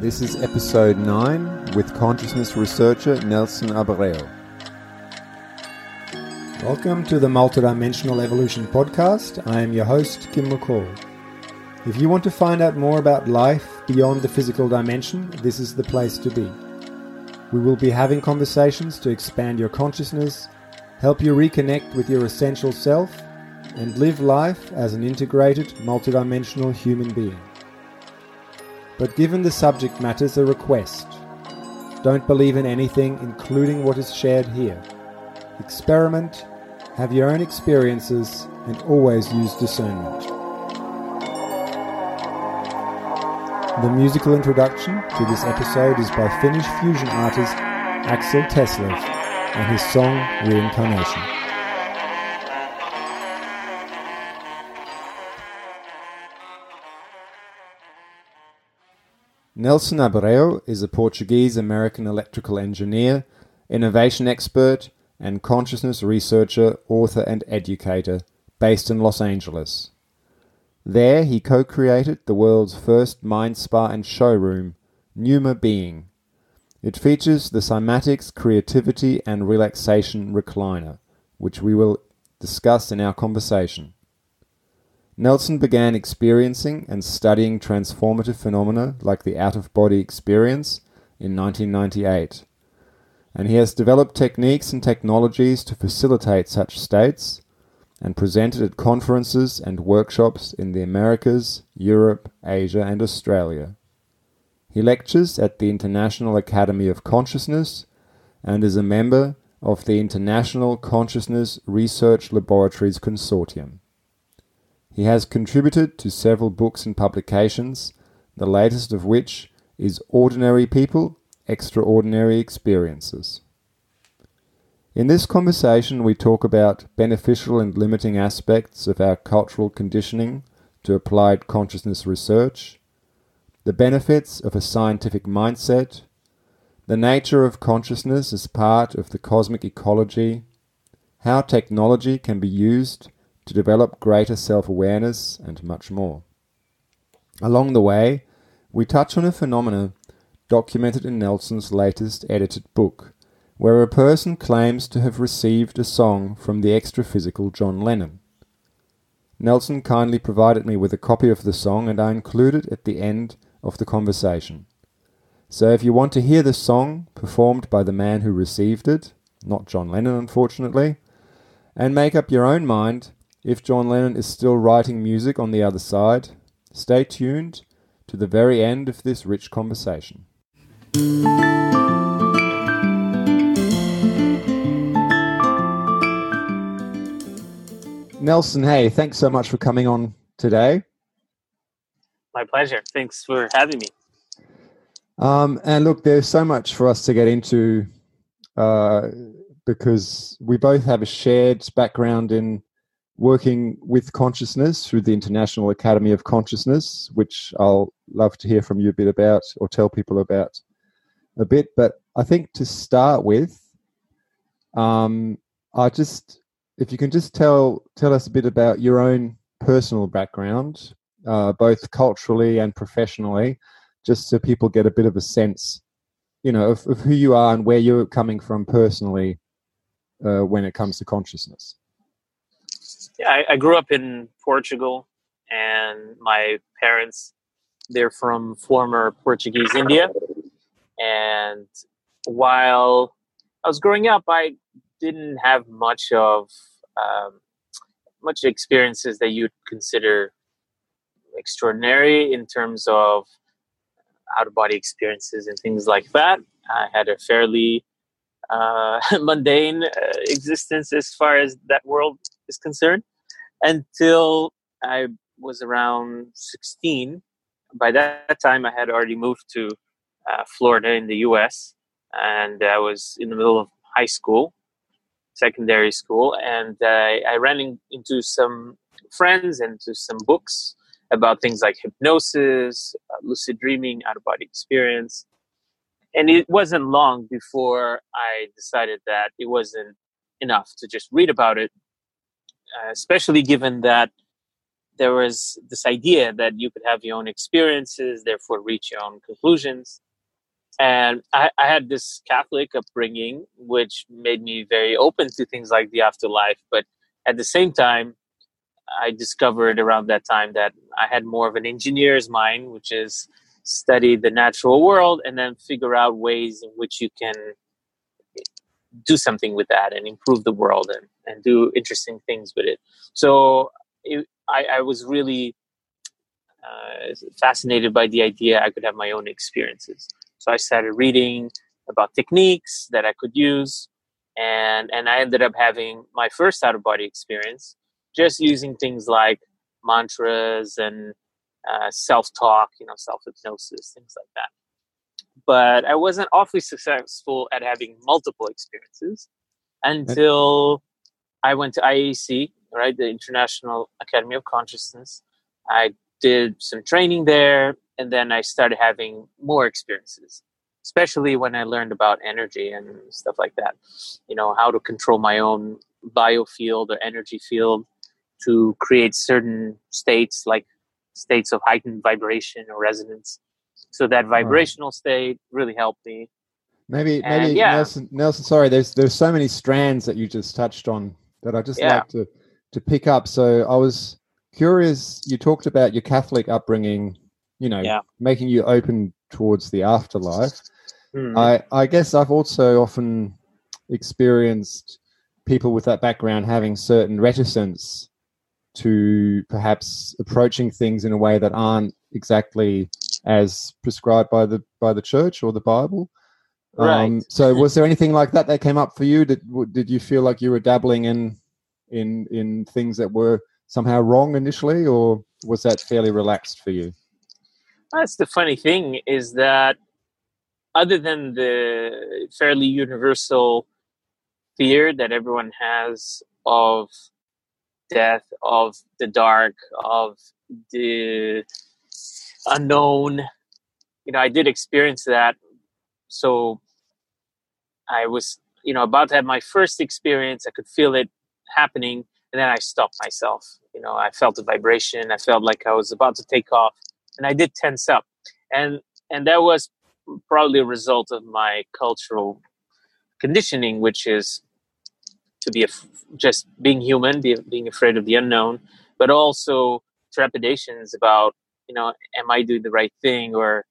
This is episode 9 with consciousness researcher Nelson Abreu. Welcome to the Multidimensional Evolution Podcast. I am your host, Kim McCaul. If you want to find out more about life beyond the physical dimension, this is the place to be. We will be having conversations to expand your consciousness, help you reconnect with your essential self, and live life as an integrated, multidimensional human being. But given the subject matter's a request, don't believe in anything, including what is shared here. Experiment, have your own experiences, and always use discernment. The musical introduction to this episode is by Finnish fusion artist Axel Teslev and his song Reincarnation. Nelson Abreu is a Portuguese American electrical engineer, innovation expert, and consciousness researcher, author, and educator based in Los Angeles. There, he co created the world's first mind spa and showroom, Pneuma Being. It features the Cymatics Creativity and Relaxation Recliner, which we will discuss in our conversation. Nelson began experiencing and studying transformative phenomena like the out of body experience in 1998, and he has developed techniques and technologies to facilitate such states and presented at conferences and workshops in the Americas, Europe, Asia, and Australia. He lectures at the International Academy of Consciousness and is a member of the International Consciousness Research Laboratories Consortium. He has contributed to several books and publications, the latest of which is Ordinary People, Extraordinary Experiences. In this conversation, we talk about beneficial and limiting aspects of our cultural conditioning to applied consciousness research, the benefits of a scientific mindset, the nature of consciousness as part of the cosmic ecology, how technology can be used to develop greater self awareness, and much more. Along the way, we touch on a phenomenon documented in Nelson's latest edited book, where a person claims to have received a song from the extra-physical John Lennon. Nelson kindly provided me with a copy of the song, and I include it at the end of the conversation. So if you want to hear the song performed by the man who received it, not John Lennon unfortunately, and make up your own mind if John Lennon is still writing music on the other side, stay tuned to the very end of this rich conversation. Nelson, hey, thanks so much for coming on today. My pleasure. Thanks for having me. Um, and look, there's so much for us to get into uh, because we both have a shared background in working with consciousness through the International Academy of Consciousness, which I'll love to hear from you a bit about or tell people about a bit. But I think to start with, um, I just if you can just tell tell us a bit about your own personal background, uh, both culturally and professionally, just so people get a bit of a sense, you know, of, of who you are and where you're coming from personally uh, when it comes to consciousness yeah, I, I, grew up in Portugal, and my parents they're from former Portuguese India. And while I was growing up, I didn't have much of um, much experiences that you'd consider extraordinary in terms of out of body experiences and things like that. I had a fairly uh, mundane uh, existence as far as that world is concerned until I was around 16. By that time, I had already moved to uh, Florida in the US, and I was in the middle of high school, secondary school, and uh, I ran in, into some friends and to some books about things like hypnosis, uh, lucid dreaming, out of body experience. And it wasn't long before I decided that it wasn't enough to just read about it, uh, especially given that there was this idea that you could have your own experiences, therefore reach your own conclusions. And I, I had this Catholic upbringing, which made me very open to things like the afterlife. But at the same time, I discovered around that time that I had more of an engineer's mind, which is study the natural world and then figure out ways in which you can do something with that and improve the world and, and do interesting things with it. So it, I, I, was really uh, fascinated by the idea I could have my own experiences. So I started reading about techniques that I could use, and and I ended up having my first out of body experience just using things like mantras and uh, self talk, you know, self hypnosis, things like that. But I wasn't awfully successful at having multiple experiences until I went to IAC, right, the International Academy of Consciousness. I did some training there, and then I started having more experiences, especially when I learned about energy and stuff like that. You know, how to control my own biofield or energy field to create certain states like states of heightened vibration or resonance. So that vibrational state really helped me. Maybe, and maybe yeah. Nelson. Nelson, sorry. There's there's so many strands that you just touched on that I just yeah. like to to pick up. So I was curious. You talked about your Catholic upbringing. You know, yeah. making you open towards the afterlife. Mm. I I guess I've also often experienced people with that background having certain reticence to perhaps approaching things in a way that aren't exactly as prescribed by the by the church or the Bible. Right. Um, so, was there anything like that that came up for you? Did did you feel like you were dabbling in in in things that were somehow wrong initially, or was that fairly relaxed for you? That's the funny thing is that other than the fairly universal fear that everyone has of death, of the dark, of the unknown. You know, I did experience that. So I was, you know, about to have my first experience. I could feel it happening, and then I stopped myself. You know, I felt a vibration. I felt like I was about to take off, and I did tense up, and and that was probably a result of my cultural conditioning, which is to be af- just being human, be, being afraid of the unknown, but also trepidations about you know, am I doing the right thing, or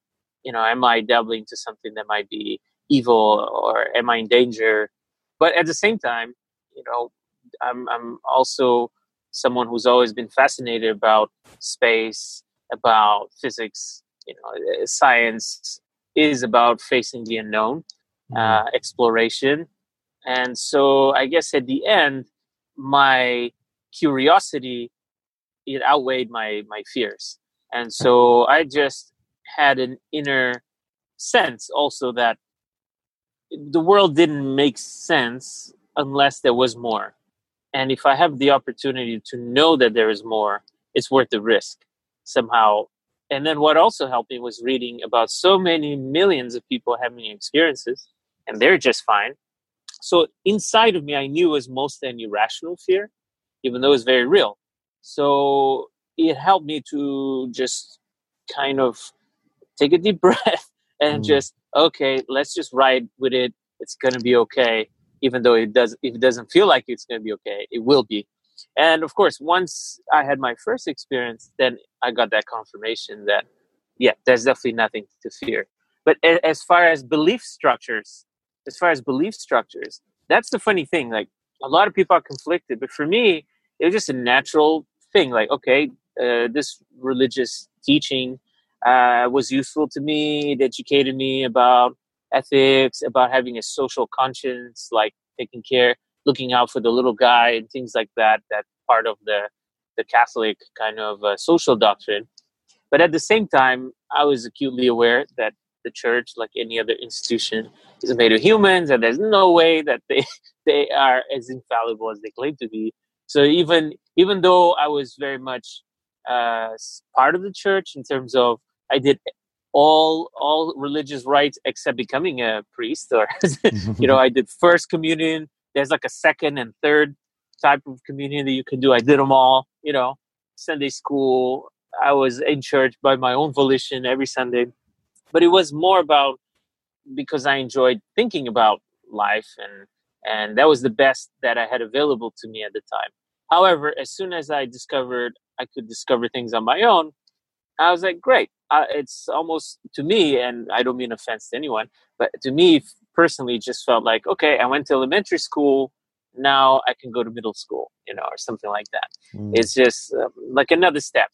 you know, am I dabbling to something that might be evil, or am I in danger? But at the same time, you know, I'm I'm also someone who's always been fascinated about space, about physics. You know, science is about facing the unknown, mm-hmm. uh, exploration, and so I guess at the end, my curiosity it outweighed my my fears, and so I just had an inner sense also that the world didn't make sense unless there was more. And if I have the opportunity to know that there is more, it's worth the risk somehow. And then what also helped me was reading about so many millions of people having experiences, and they're just fine. So inside of me, I knew it was mostly an irrational fear, even though it was very real. So it helped me to just kind of take a deep breath and mm. just okay, let's just ride with it. It's gonna be okay, even though it does. If it doesn't feel like it's gonna be okay, it will be. And of course, once I had my first experience, then I got that confirmation that yeah, there's definitely nothing to fear. But as far as belief structures, as far as belief structures, that's the funny thing. Like a lot of people are conflicted, but for me, it was just a natural thing. Like, okay, uh, this religious teaching uh, was useful to me. It educated me about ethics, about having a social conscience, like taking care, looking out for the little guy, and things like that. That part of the the Catholic kind of uh, social doctrine. But at the same time, I was acutely aware that the church, like any other institution, is made of humans, and there's no way that they they are as infallible as they claim to be. So even even though I was very much uh, part of the church in terms of I did all all religious rites except becoming a priest, or you know, I did first communion. There's like a second and third type of communion that you can do. I did them all, you know, Sunday school. I was in church by my own volition every Sunday, but it was more about because I enjoyed thinking about life and and that was the best that I had available to me at the time. However, as soon as I discovered I could discover things on my own, I was like, great. Uh, it's almost to me, and I don't mean offense to anyone, but to me personally, just felt like, okay, I went to elementary school. Now I can go to middle school, you know, or something like that. Mm. It's just uh, like another step.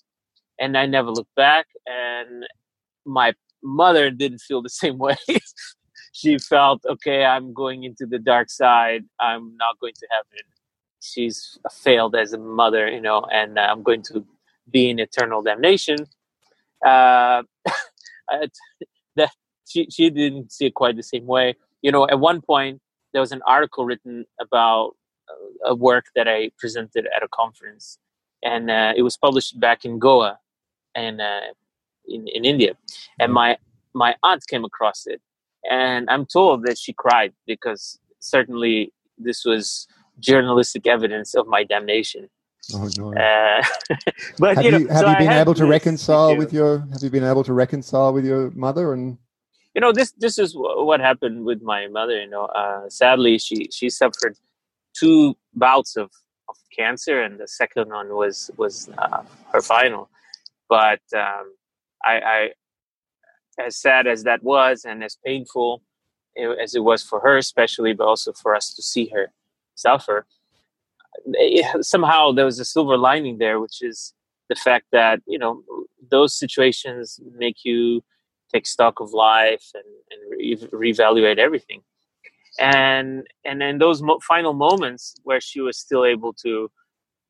And I never looked back. And my mother didn't feel the same way. she felt, okay, I'm going into the dark side. I'm not going to heaven. She's failed as a mother, you know, and I'm going to be in eternal damnation. Uh, that she, she didn't see it quite the same way. You know, at one point, there was an article written about a work that I presented at a conference, and uh, it was published back in Goa, and uh, in in India. And mm-hmm. my my aunt came across it, and I'm told that she cried because certainly this was journalistic evidence of my damnation. Oh no! Uh, but have you, know, you have so you been able to reconcile with your? Have you been able to reconcile with your mother and? You know this. This is what happened with my mother. You know, uh, sadly, she she suffered two bouts of, of cancer, and the second one was was uh, her final. But um, I, I, as sad as that was, and as painful as it was for her, especially, but also for us to see her suffer, it, somehow there was a silver lining there, which is the fact that you know those situations make you take stock of life and, and re- reevaluate everything. And and in those mo- final moments where she was still able to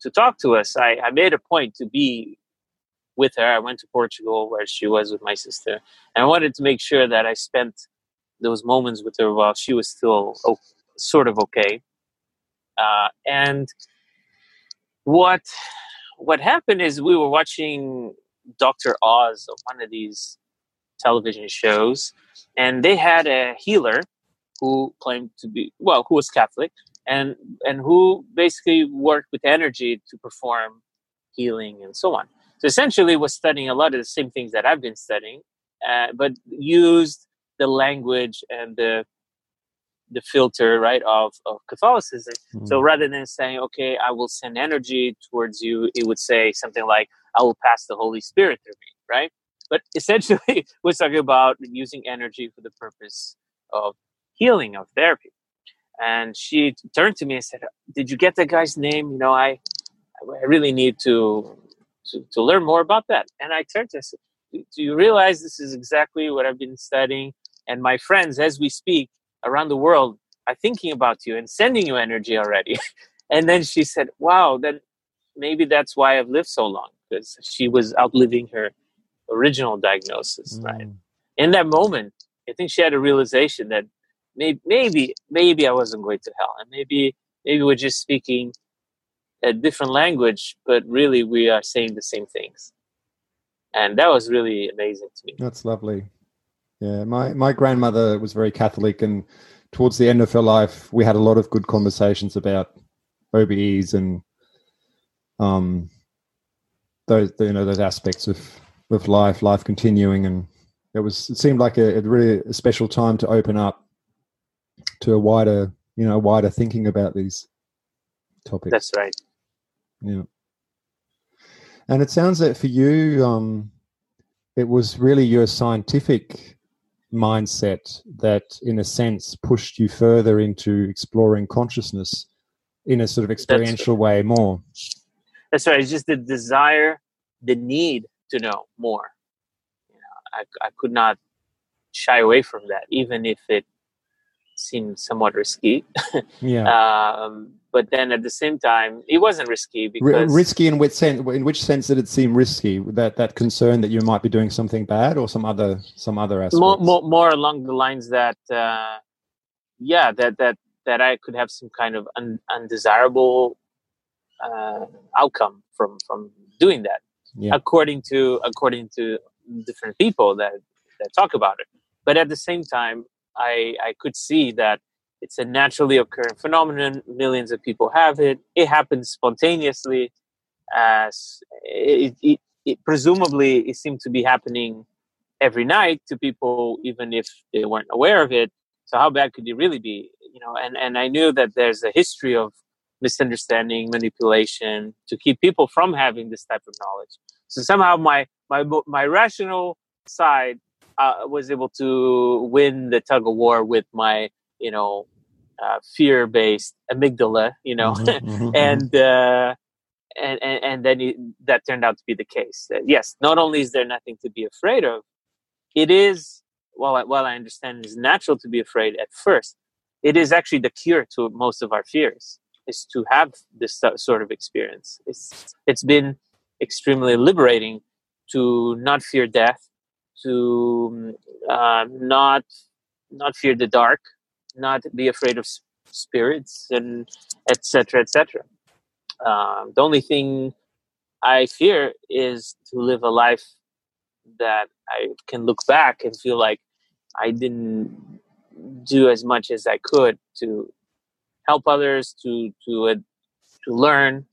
to talk to us, I, I made a point to be with her. I went to Portugal where she was with my sister, and I wanted to make sure that I spent those moments with her while she was still oh, sort of okay. Uh, and what what happened is we were watching Doctor Oz, one of these television shows, and they had a healer who claimed to be well, who was Catholic, and and who basically worked with energy to perform healing and so on. So essentially, was studying a lot of the same things that I've been studying, uh, but used the language and the the filter right of, of Catholicism. Mm. So rather than saying, "Okay, I will send energy towards you," it would say something like, "I will pass the Holy Spirit through me." Right? But essentially, we're talking about using energy for the purpose of healing of therapy. And she turned to me and said, "Did you get that guy's name? You know, I I really need to to, to learn more about that. And I turned to her said, Do you realize this is exactly what I've been studying? And my friends, as we speak around the world, are thinking about you and sending you energy already. and then she said, Wow, then maybe that's why I've lived so long, because she was outliving her original diagnosis, mm. right? In that moment, I think she had a realization that maybe, maybe, maybe I wasn't going to hell, and maybe, maybe we're just speaking a different language, but really we are saying the same things. And that was really amazing to me. That's lovely. Yeah, my, my grandmother was very Catholic, and towards the end of her life, we had a lot of good conversations about OBEs and um, those you know those aspects of of life, life continuing, and it was it seemed like a, a really a special time to open up to a wider you know wider thinking about these topics. That's right. Yeah. And it sounds that for you, um, it was really your scientific mindset that, in a sense, pushed you further into exploring consciousness in a sort of experiential way more. That's right. It's just the desire, the need to know more. You know, I, I could not shy away from that, even if it seemed somewhat risky. yeah. Um, but then at the same time, it wasn't risky because risky in which sense? In which sense did it seem risky? That that concern that you might be doing something bad, or some other some other aspects? More, more, more along the lines that, uh, yeah, that that that I could have some kind of un, undesirable uh, outcome from from doing that, yeah. according to according to different people that that talk about it. But at the same time, I I could see that it's a naturally occurring phenomenon. Millions of people have it. It happens spontaneously. as it, it, it presumably it seemed to be happening every night to people even if they weren't aware of it so how bad could it really be you know and and i knew that there's a history of misunderstanding manipulation to keep people from having this type of knowledge so somehow my my my rational side uh, was able to win the tug of war with my you know uh, fear based amygdala you know mm-hmm, mm-hmm, and mm-hmm. uh and, and, and then it, that turned out to be the case. That yes, not only is there nothing to be afraid of, it is, while I, while I understand it is natural to be afraid at first, it is actually the cure to most of our fears, is to have this sort of experience. It's, it's been extremely liberating to not fear death, to uh, not, not fear the dark, not be afraid of spirits, and etc. etc. Um, the only thing I fear is to live a life that I can look back and feel like I didn't do as much as I could to help others, to to uh, to learn.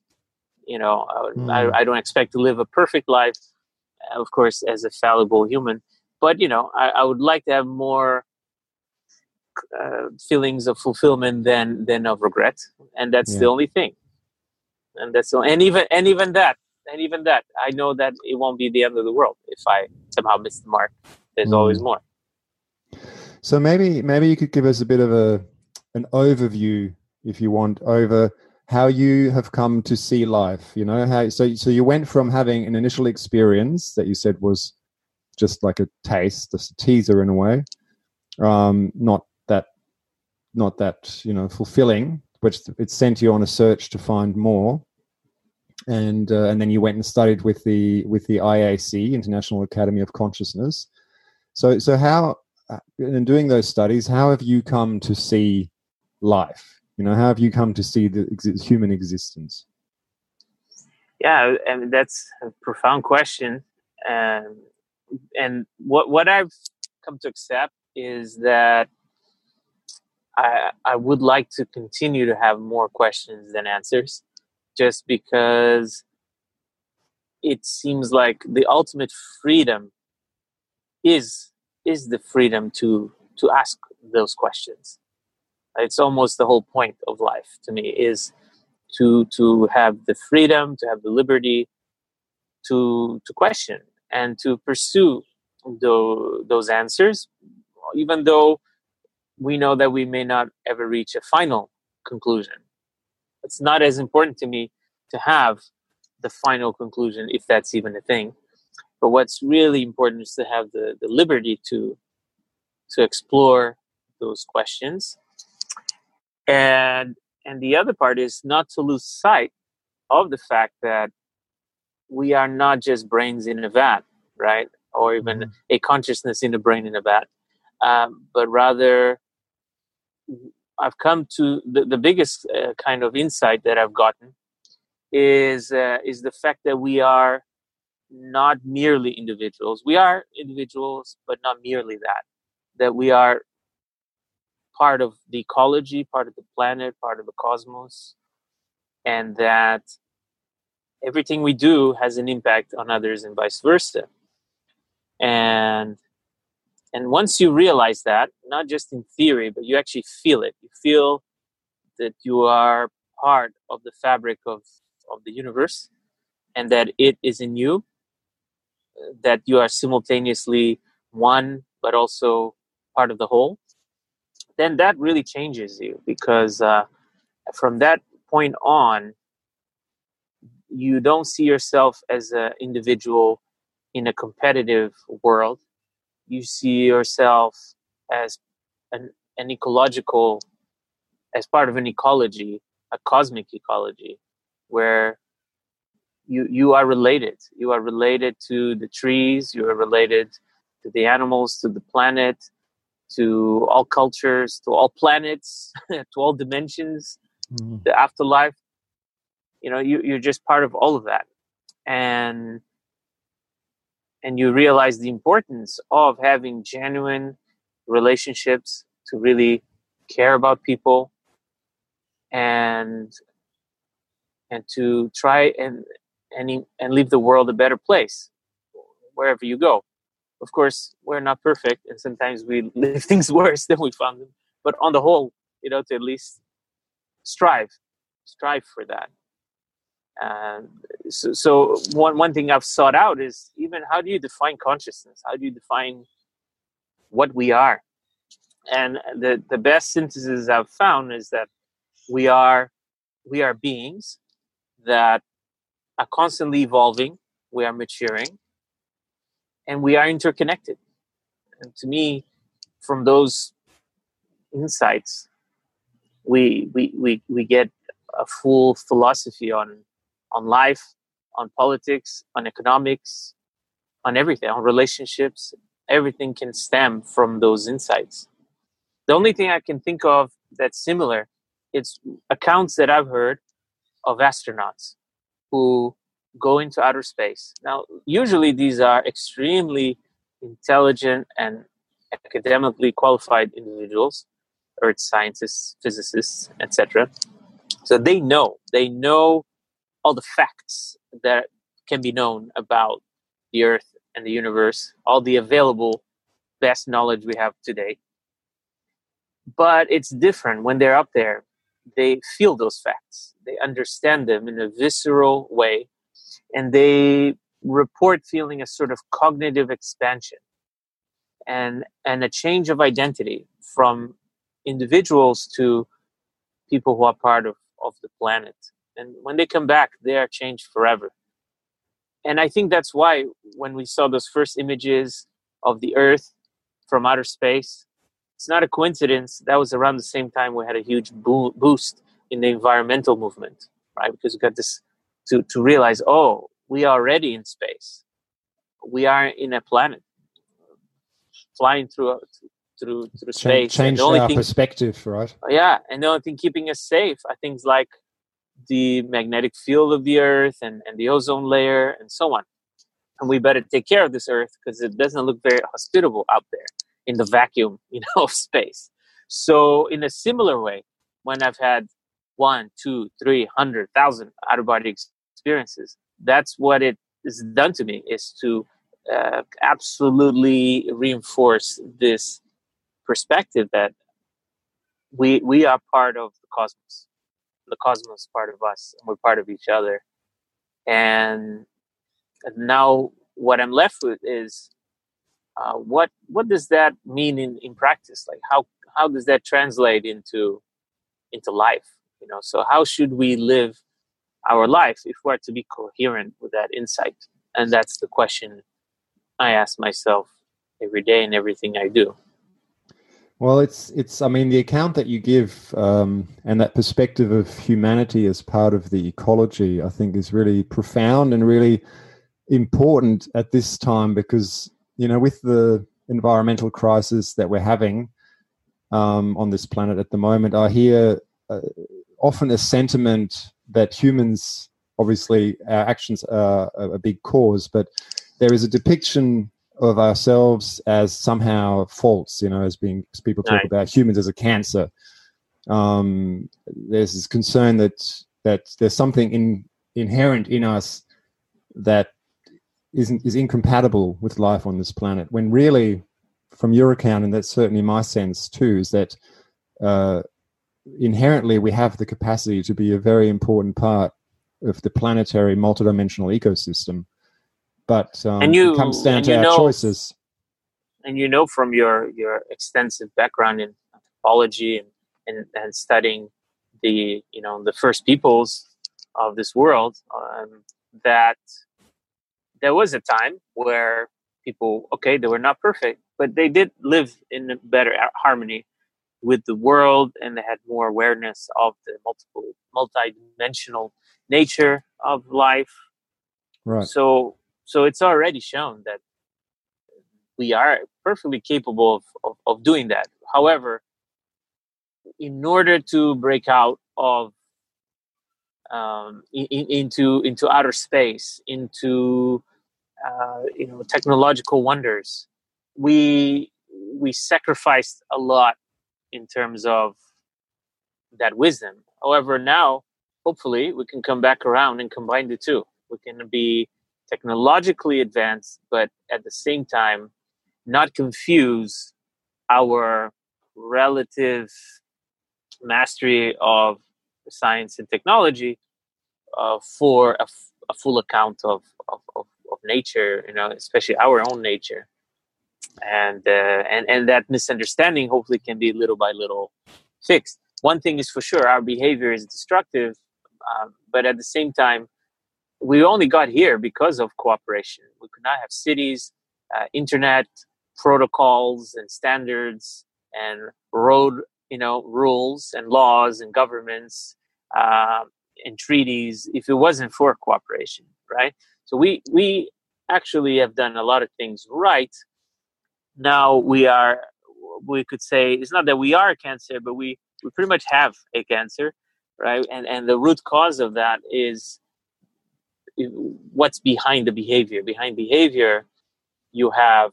You know, mm. I, I, don't expect to live a perfect life, of course, as a fallible human. But you know, I, I would like to have more uh, feelings of fulfillment than than of regret, and that's yeah. the only thing and that's all. And even and even that, and even that, I know that it won't be the end of the world if I somehow miss the mark. There's mm. always more. So maybe maybe you could give us a bit of a an overview, if you want, over how you have come to see life. You know how so so you went from having an initial experience that you said was just like a taste, just a teaser in a way, um, not not that you know fulfilling which it sent you on a search to find more and uh, and then you went and studied with the with the IAC International Academy of Consciousness. So so how uh, in doing those studies, how have you come to see life? You know, how have you come to see the ex- human existence? Yeah, and that's a profound question. Um, and what what I've come to accept is that I I would like to continue to have more questions than answers just because it seems like the ultimate freedom is is the freedom to to ask those questions. It's almost the whole point of life to me is to to have the freedom to have the liberty to to question and to pursue the, those answers even though we know that we may not ever reach a final conclusion. It's not as important to me to have the final conclusion if that's even a thing. But what's really important is to have the, the liberty to to explore those questions. And and the other part is not to lose sight of the fact that we are not just brains in a vat right? Or even mm-hmm. a consciousness in a brain in a vat. Um, but rather I've come to the, the biggest uh, kind of insight that I've gotten is uh, is the fact that we are not merely individuals. We are individuals, but not merely that. That we are part of the ecology, part of the planet, part of the cosmos, and that everything we do has an impact on others and vice versa. And and once you realize that, not just in theory, but you actually feel it, you feel that you are part of the fabric of, of the universe and that it is in you, that you are simultaneously one, but also part of the whole, then that really changes you because uh, from that point on, you don't see yourself as an individual in a competitive world you see yourself as an, an ecological as part of an ecology a cosmic ecology where you you are related. You are related to the trees you are related to the animals to the planet to all cultures to all planets to all dimensions mm-hmm. the afterlife. You know you, you're just part of all of that. And and you realize the importance of having genuine relationships to really care about people and and to try and and and leave the world a better place wherever you go. Of course, we're not perfect, and sometimes we leave things worse than we found them. But on the whole, you know, to at least strive, strive for that. And so, so one one thing I've sought out is even how do you define consciousness? How do you define what we are? And the the best synthesis I've found is that we are we are beings that are constantly evolving. We are maturing, and we are interconnected. And to me, from those insights, we we we, we get a full philosophy on on life, on politics, on economics, on everything, on relationships. Everything can stem from those insights. The only thing I can think of that's similar, it's accounts that I've heard of astronauts who go into outer space. Now, usually these are extremely intelligent and academically qualified individuals, earth scientists, physicists, etc. So they know, they know all the facts that can be known about the earth and the universe, all the available best knowledge we have today. But it's different when they're up there. They feel those facts, they understand them in a visceral way, and they report feeling a sort of cognitive expansion and, and a change of identity from individuals to people who are part of, of the planet and when they come back they are changed forever and i think that's why when we saw those first images of the earth from outer space it's not a coincidence that was around the same time we had a huge bo- boost in the environmental movement right because we got this to, to realize oh we are already in space we are in a planet flying through through through space. Change our thing, perspective, right? Yeah, and the only thing keeping us safe are things like the magnetic field of the earth and, and the ozone layer and so on. And we better take care of this earth because it doesn't look very hospitable out there in the vacuum, you know, of space. So in a similar way, when I've had one, two, three hundred thousand out of body experiences, that's what it is done to me is to uh, absolutely reinforce this perspective that we we are part of the cosmos the cosmos is part of us and we're part of each other. And now what i'm left with is uh, what what does that mean in, in practice? Like how how does that translate into into life you know? So how should we live our life if we're to be coherent with that insight? And that's the question i ask myself every day in everything i do well, it's it's. I mean, the account that you give um, and that perspective of humanity as part of the ecology, I think, is really profound and really important at this time because you know, with the environmental crisis that we're having um, on this planet at the moment, I hear uh, often a sentiment that humans, obviously, our actions are a big cause, but there is a depiction of ourselves as somehow false, you know, as being as people talk right. about humans as a cancer. Um, there's this concern that that there's something in, inherent in us that isn't is incompatible with life on this planet. When really, from your account, and that's certainly my sense too, is that uh, inherently we have the capacity to be a very important part of the planetary multidimensional ecosystem but um, and you, it comes down to our know, choices. And you know from your your extensive background in anthropology and, and, and studying the you know the first peoples of this world um, that there was a time where people okay they were not perfect but they did live in better harmony with the world and they had more awareness of the multiple multi-dimensional nature of life right so so it's already shown that we are perfectly capable of, of, of doing that. However, in order to break out of um, in, into into outer space, into uh, you know technological wonders, we we sacrificed a lot in terms of that wisdom. However, now hopefully we can come back around and combine the two We can be technologically advanced, but at the same time, not confuse our relative mastery of science and technology uh, for a, f- a full account of, of, of, of, nature, you know, especially our own nature. And, uh, and, and that misunderstanding hopefully can be little by little fixed. One thing is for sure, our behavior is destructive, um, but at the same time, we only got here because of cooperation. We could not have cities, uh, internet, protocols and standards and road you know rules and laws and governments uh, and treaties if it wasn't for cooperation right? So we we actually have done a lot of things right. Now we are we could say it's not that we are a cancer but we we pretty much have a cancer right? And and the root cause of that is what's behind the behavior. Behind behavior you have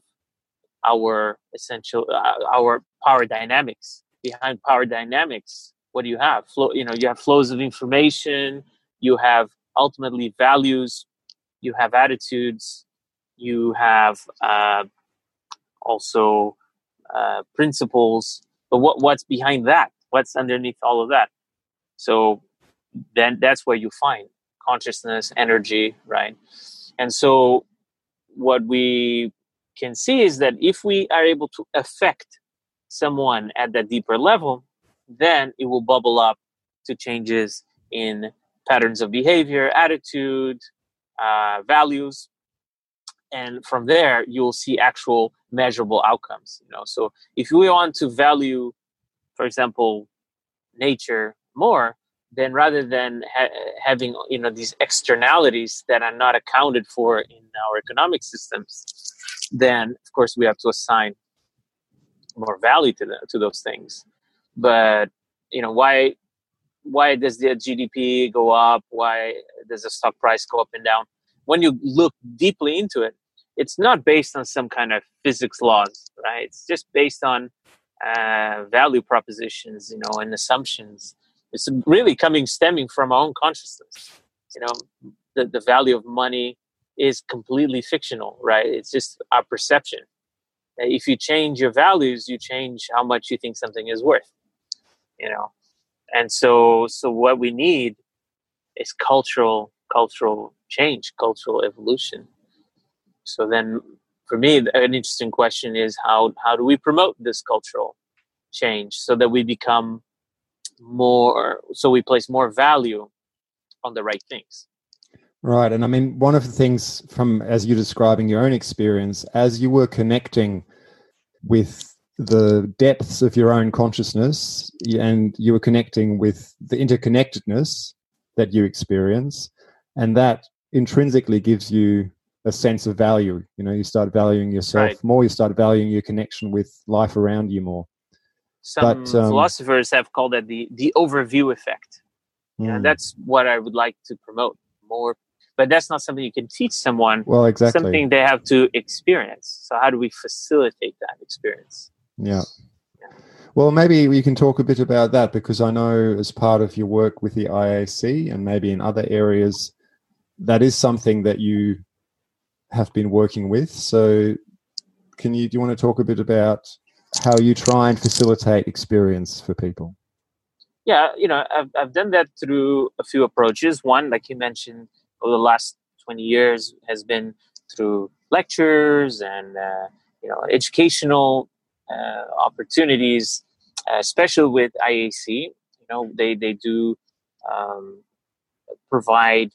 our essential uh, our power dynamics. Behind power dynamics what do you have? Flow you know you have flows of information you have ultimately values you have attitudes you have uh, also uh, principles. But what what's behind that? What's underneath all of that? So then that's where you find consciousness energy right and so what we can see is that if we are able to affect someone at that deeper level, then it will bubble up to changes in patterns of behavior, attitude, uh, values, and from there you'll see actual measurable outcomes. You know, so if we want to value, for example, nature more, then rather than ha- having you know these externalities that are not accounted for in our economic systems, then of course we have to assign more value to the, to those things. But you know why why does the GDP go up? Why does the stock price go up and down? When you look deeply into it, it's not based on some kind of physics laws, right? It's just based on uh, value propositions, you know, and assumptions. It's really coming stemming from our own consciousness. You know, the, the value of money is completely fictional, right? It's just our perception. If you change your values, you change how much you think something is worth. You know, and so so what we need is cultural cultural change, cultural evolution. So then, for me, an interesting question is how how do we promote this cultural change so that we become more so we place more value on the right things Right. And I mean, one of the things from as you're describing your own experience, as you were connecting with the depths of your own consciousness and you were connecting with the interconnectedness that you experience, and that intrinsically gives you a sense of value. You know, you start valuing yourself right. more, you start valuing your connection with life around you more. Some but, um, philosophers have called that the, the overview effect. Mm. Yeah, that's what I would like to promote more but that's not something you can teach someone. Well, exactly. Something they have to experience. So how do we facilitate that experience? Yeah. yeah. Well, maybe we can talk a bit about that because I know as part of your work with the IAC and maybe in other areas, that is something that you have been working with. So, can you do you want to talk a bit about how you try and facilitate experience for people? Yeah, you know, I've I've done that through a few approaches. One, like you mentioned, over the last 20 years has been through lectures and uh, you know educational uh, opportunities, especially with IAC. You know they they do um, provide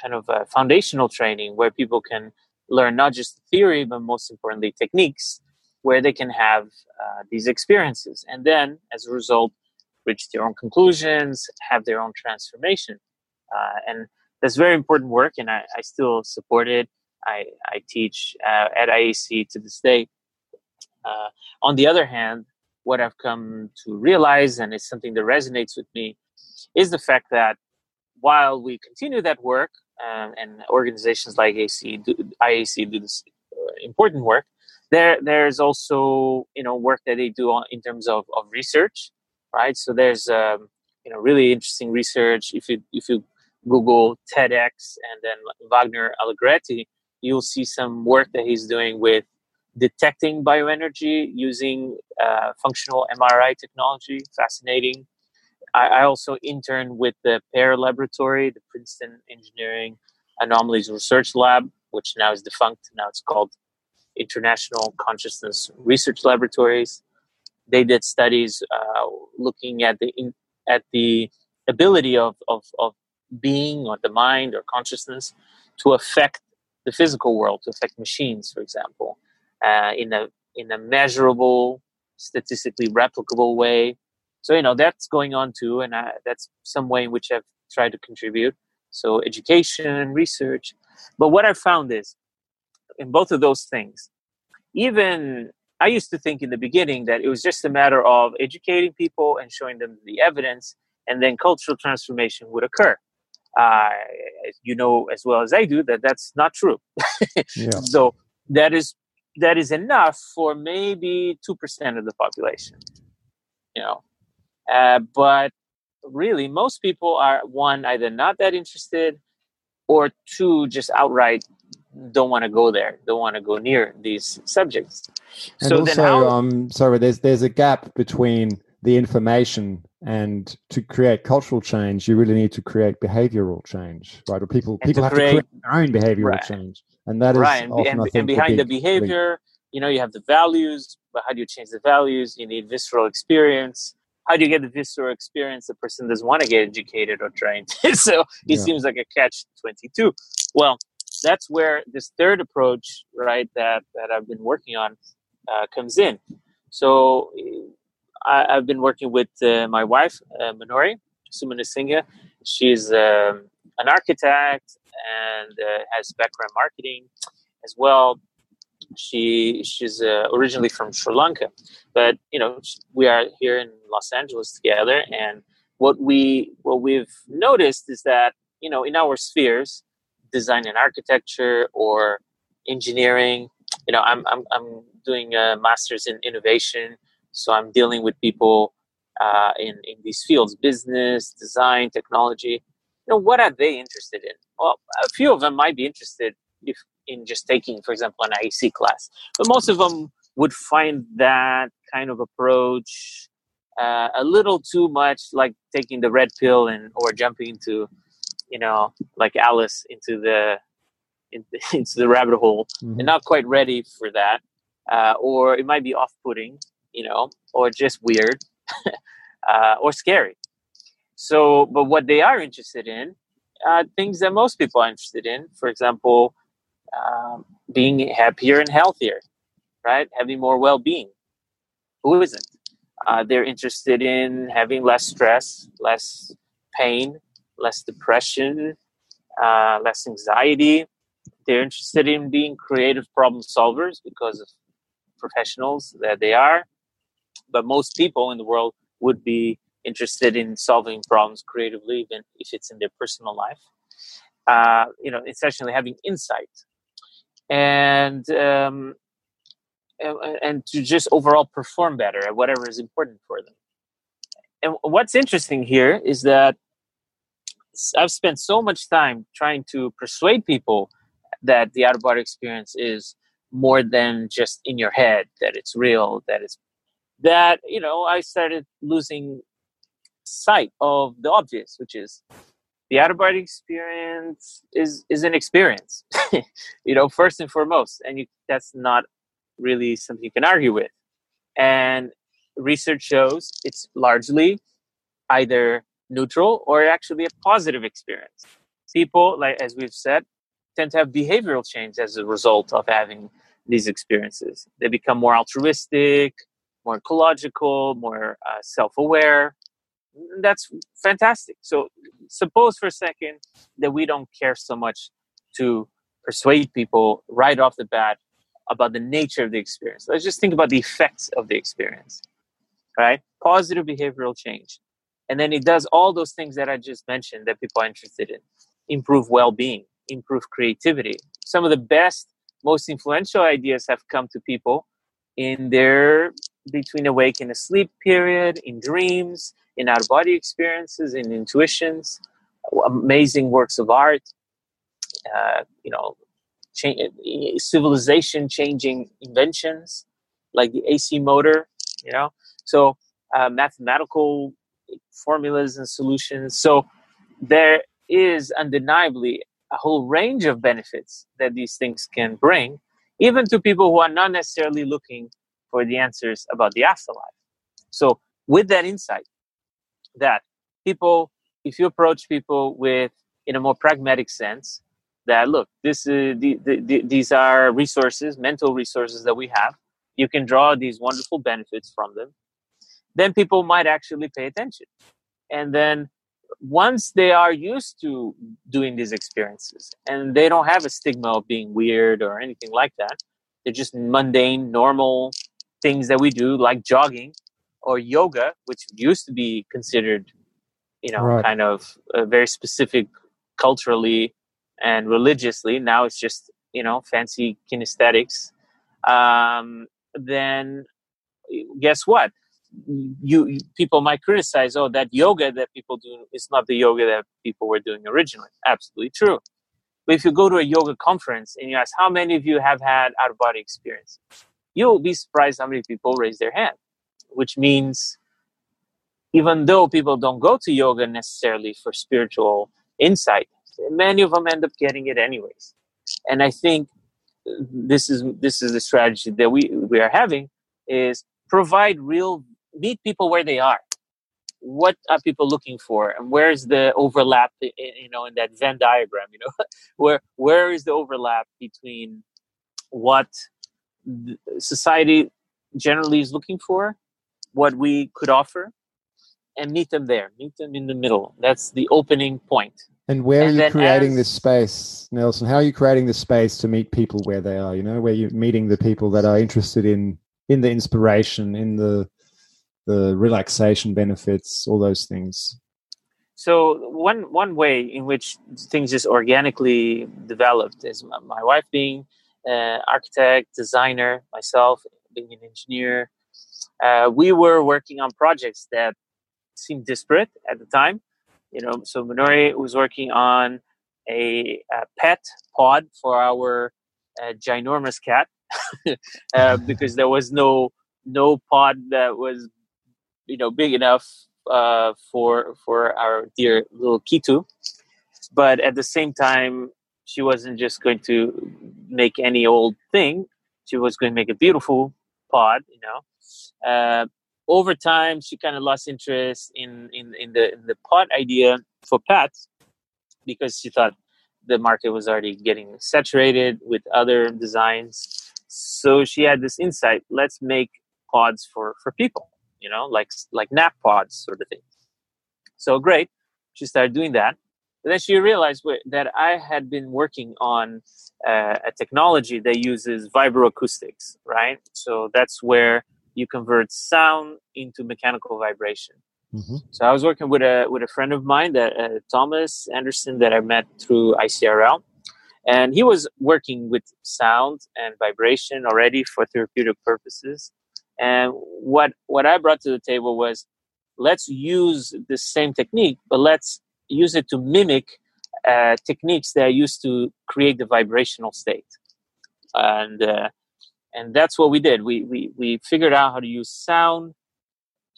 kind of foundational training where people can learn not just theory but most importantly techniques where they can have uh, these experiences and then as a result reach their own conclusions have their own transformation uh, and that's very important work, and I, I still support it. I, I teach uh, at IAC to this day. Uh, on the other hand, what I've come to realize, and it's something that resonates with me, is the fact that while we continue that work, um, and organizations like AC do, IAC do this uh, important work, there there's also you know work that they do on, in terms of, of research, right? So there's um, you know really interesting research. If you if you Google TEDx and then Wagner Alegretti, you'll see some work that he's doing with detecting bioenergy using uh, functional MRI technology. Fascinating. I, I, also interned with the PEAR Laboratory, the Princeton Engineering Anomalies Research Lab, which now is defunct. Now it's called International Consciousness Research Laboratories. They did studies uh, looking at the in, at the ability of, of, of being or the mind or consciousness to affect the physical world, to affect machines, for example, uh, in a in a measurable, statistically replicable way. So you know that's going on too, and I, that's some way in which I've tried to contribute. So education, and research. But what I've found is, in both of those things, even I used to think in the beginning that it was just a matter of educating people and showing them the evidence, and then cultural transformation would occur. Uh, you know as well as I do that that's not true. yeah. So that is that is enough for maybe two percent of the population. You know, uh, but really most people are one either not that interested, or two just outright don't want to go there, don't want to go near these subjects. And so also, how, um, sorry, there's there's a gap between the information and to create cultural change, you really need to create behavioral change, right? Or people people to have create, to create their own behavioral right. change, and that is right. And, often, and, and behind the, the behavior, link. you know, you have the values, but how do you change the values? You need visceral experience. How do you get the visceral experience? The person doesn't want to get educated or trained, so it yeah. seems like a catch twenty two. Well, that's where this third approach, right, that that I've been working on, uh, comes in. So I, have been working with uh, my wife, uh, Manori Sumanasinghe. She's um, an architect and uh, has background marketing as well. She she's uh, originally from Sri Lanka, but you know we are here in Los Angeles together. And what we what we've noticed is that you know in our spheres, design and architecture or engineering. You know, I'm I'm I'm doing a master's in innovation so I'm dealing with people uh, in in these fields: business, design, technology. You know, what are they interested in? Well, a few of them might be interested if in just taking, for example, an IAC class, but most of them would find that kind of approach uh, a little too much like taking the red pill and or jumping into, you know, like Alice into the into the rabbit hole mm-hmm. and not quite ready for that. Uh, or it might be off-putting you know, or just weird uh, or scary. So, but what they are interested in, uh, things that most people are interested in, for example, um, being happier and healthier, right? Having more well being. Who isn't? Uh, they're interested in having less stress, less pain, less depression, uh, less anxiety. They're interested in being creative problem solvers because of professionals that they are but most people in the world would be interested in solving problems creatively, even if it's in their personal life. Uh, you know, essentially having insight and um, and to just overall perform better at whatever is important for them. And what's interesting here is that I've spent so much time trying to persuade people that the out of body experience is more than just in your head, that it's real, that it's that you know I started losing sight of the obvious, which is the out of body experience is is an experience, you know, first and foremost, and you, that's not really something you can argue with. And research shows it's largely either neutral or actually a positive experience. People, like as we've said, tend to have behavioral change as a result of having these experiences. They become more altruistic, more ecological, more uh, self-aware. That's fantastic. So suppose for a second that we don't care so much to persuade people right off the bat about the nature of the experience. Let's just think about the effects of the experience. Right? Positive behavioral change. And then it does all those things that I just mentioned that people are interested in. Improve well-being, improve creativity. Some of the best, most influential ideas have come to people in their between awake and asleep period, in dreams, in of body experiences, in intuitions. amazing works of art, uh, you know, civilization changing inventions like the AC motor, you know, so uh, mathematical formulas and solutions. So there is undeniably a whole range of benefits that these things can bring, even to people who are not necessarily looking for the answers about the afterlife. So, with that insight, that people, if you approach people with in a more pragmatic sense, that look, this is the, the, the, these are resources, mental resources that we have. You can draw these wonderful benefits from them. Then people might actually pay attention, and then once they are used to doing these experiences and they don't have a stigma of being weird or anything like that, they're just mundane, normal things that we do, like jogging or yoga, which used to be considered, you know, right. kind of uh, very specific culturally and religiously. Now it's just, you know, fancy kinesthetics. Um, then guess what? You, people might criticize oh that yoga that people do is not the yoga that people were doing originally. Absolutely true. But if you go to a yoga conference and you ask how many of you have had out of body experience? You'll be surprised how many people raise their hand which means even though people don't go to yoga necessarily for spiritual insight many of them end up getting it anyways. And i think this is this is the strategy that we we are having is provide real meet people where they are. What are people looking for? And where's the overlap you know in that venn diagram you know? Where where is the overlap between what society generally is looking for what we could offer and meet them there meet them in the middle. That's the opening point. And where and are you creating as, this space nelson? How are you creating the space to meet people where they are you know? Where you're meeting the people that are interested in in the inspiration in the the relaxation benefits, all those things? So one one way in which things just organically developed is my wife being an architect, designer, myself being an engineer. Uh, we were working on projects that seemed disparate at the time. You know, so Manori was working on a, a pet pod for our uh, ginormous cat uh, because there was no no pod that was you know big enough uh, for for our dear little Kitu, but at the same time, she wasn't just going to make any old thing. She was going to make a beautiful pod, you know. Uh, over time, she kind of lost interest in, in, in the in the pod idea for pets because she thought the market was already getting saturated with other designs. So she had this insight: let's make pods for for people you know, like like nap pods sort of thing. So great, she started doing that. But then she realized that I had been working on uh, a technology that uses vibroacoustics, right? So that's where you convert sound into mechanical vibration. Mm-hmm. So I was working with a with a friend of mine, that uh, Thomas Anderson, that I met through ICRL, and he was working with sound and vibration already for therapeutic purposes. And what what I brought to the table was let's use the same technique, but let's use it to mimic uh, techniques that are used to create the vibrational state. And uh, and that's what we did. We, we we figured out how to use sound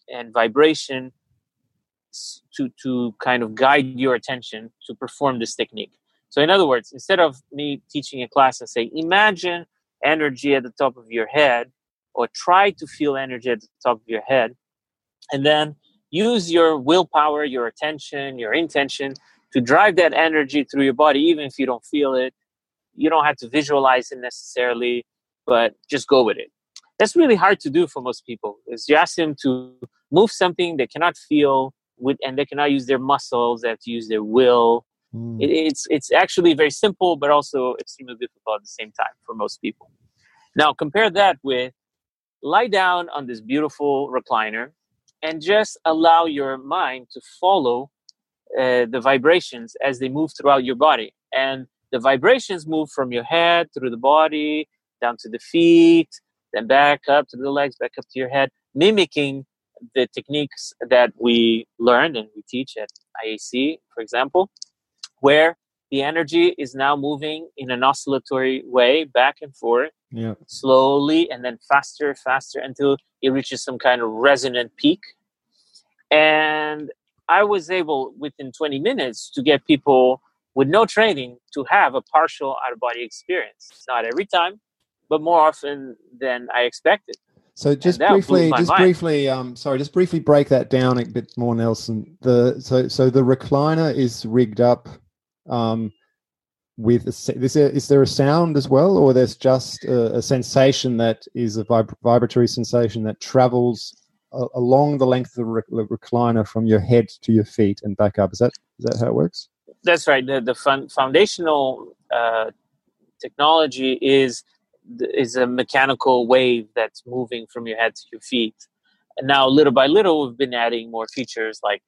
and vibration to to kind of guide your attention to perform this technique. So in other words, instead of me teaching a class and say, imagine energy at the top of your head or try to feel energy at the top of your head and then use your willpower your attention your intention to drive that energy through your body even if you don't feel it. You don't have to visualize it necessarily but just go with it. That's really hard to do for most people is you ask them to move something they cannot feel with and they cannot use their muscles they have to use their will. Mm. it, it's it's actually very simple but also extremely difficult at the same time for most people. Now compare that with lie down on this beautiful recliner and just allow your mind to follow uh, the vibrations as they move throughout your body. And the vibrations move from your head through the body, down to the feet, then back up to the legs, back up to your head, mimicking the techniques that we learned and we teach at IAC, for example, where the energy is now moving in an oscillatory way back and forth Yeah. slowly and then faster, faster until it reaches some kind of resonant peak. And I was able within 20 minutes to get people with no training to have a partial out of body experience. Not every time, but more often than I expected. So just briefly, just mind. briefly, um, sorry, just briefly break that down a bit more, Nelson. The so so the recliner is rigged up um, with a, se- is there, is there a sound as well, or there's just a, a sensation that is a vib- vibratory sensation that travels a, along the length of the, rec- the recliner from your head to your feet and back up? Is that is that how it works? That's right. The, the fun, foundational uh, technology is is a mechanical wave that's moving from your head to your feet. And now, little by little, we've been adding more features like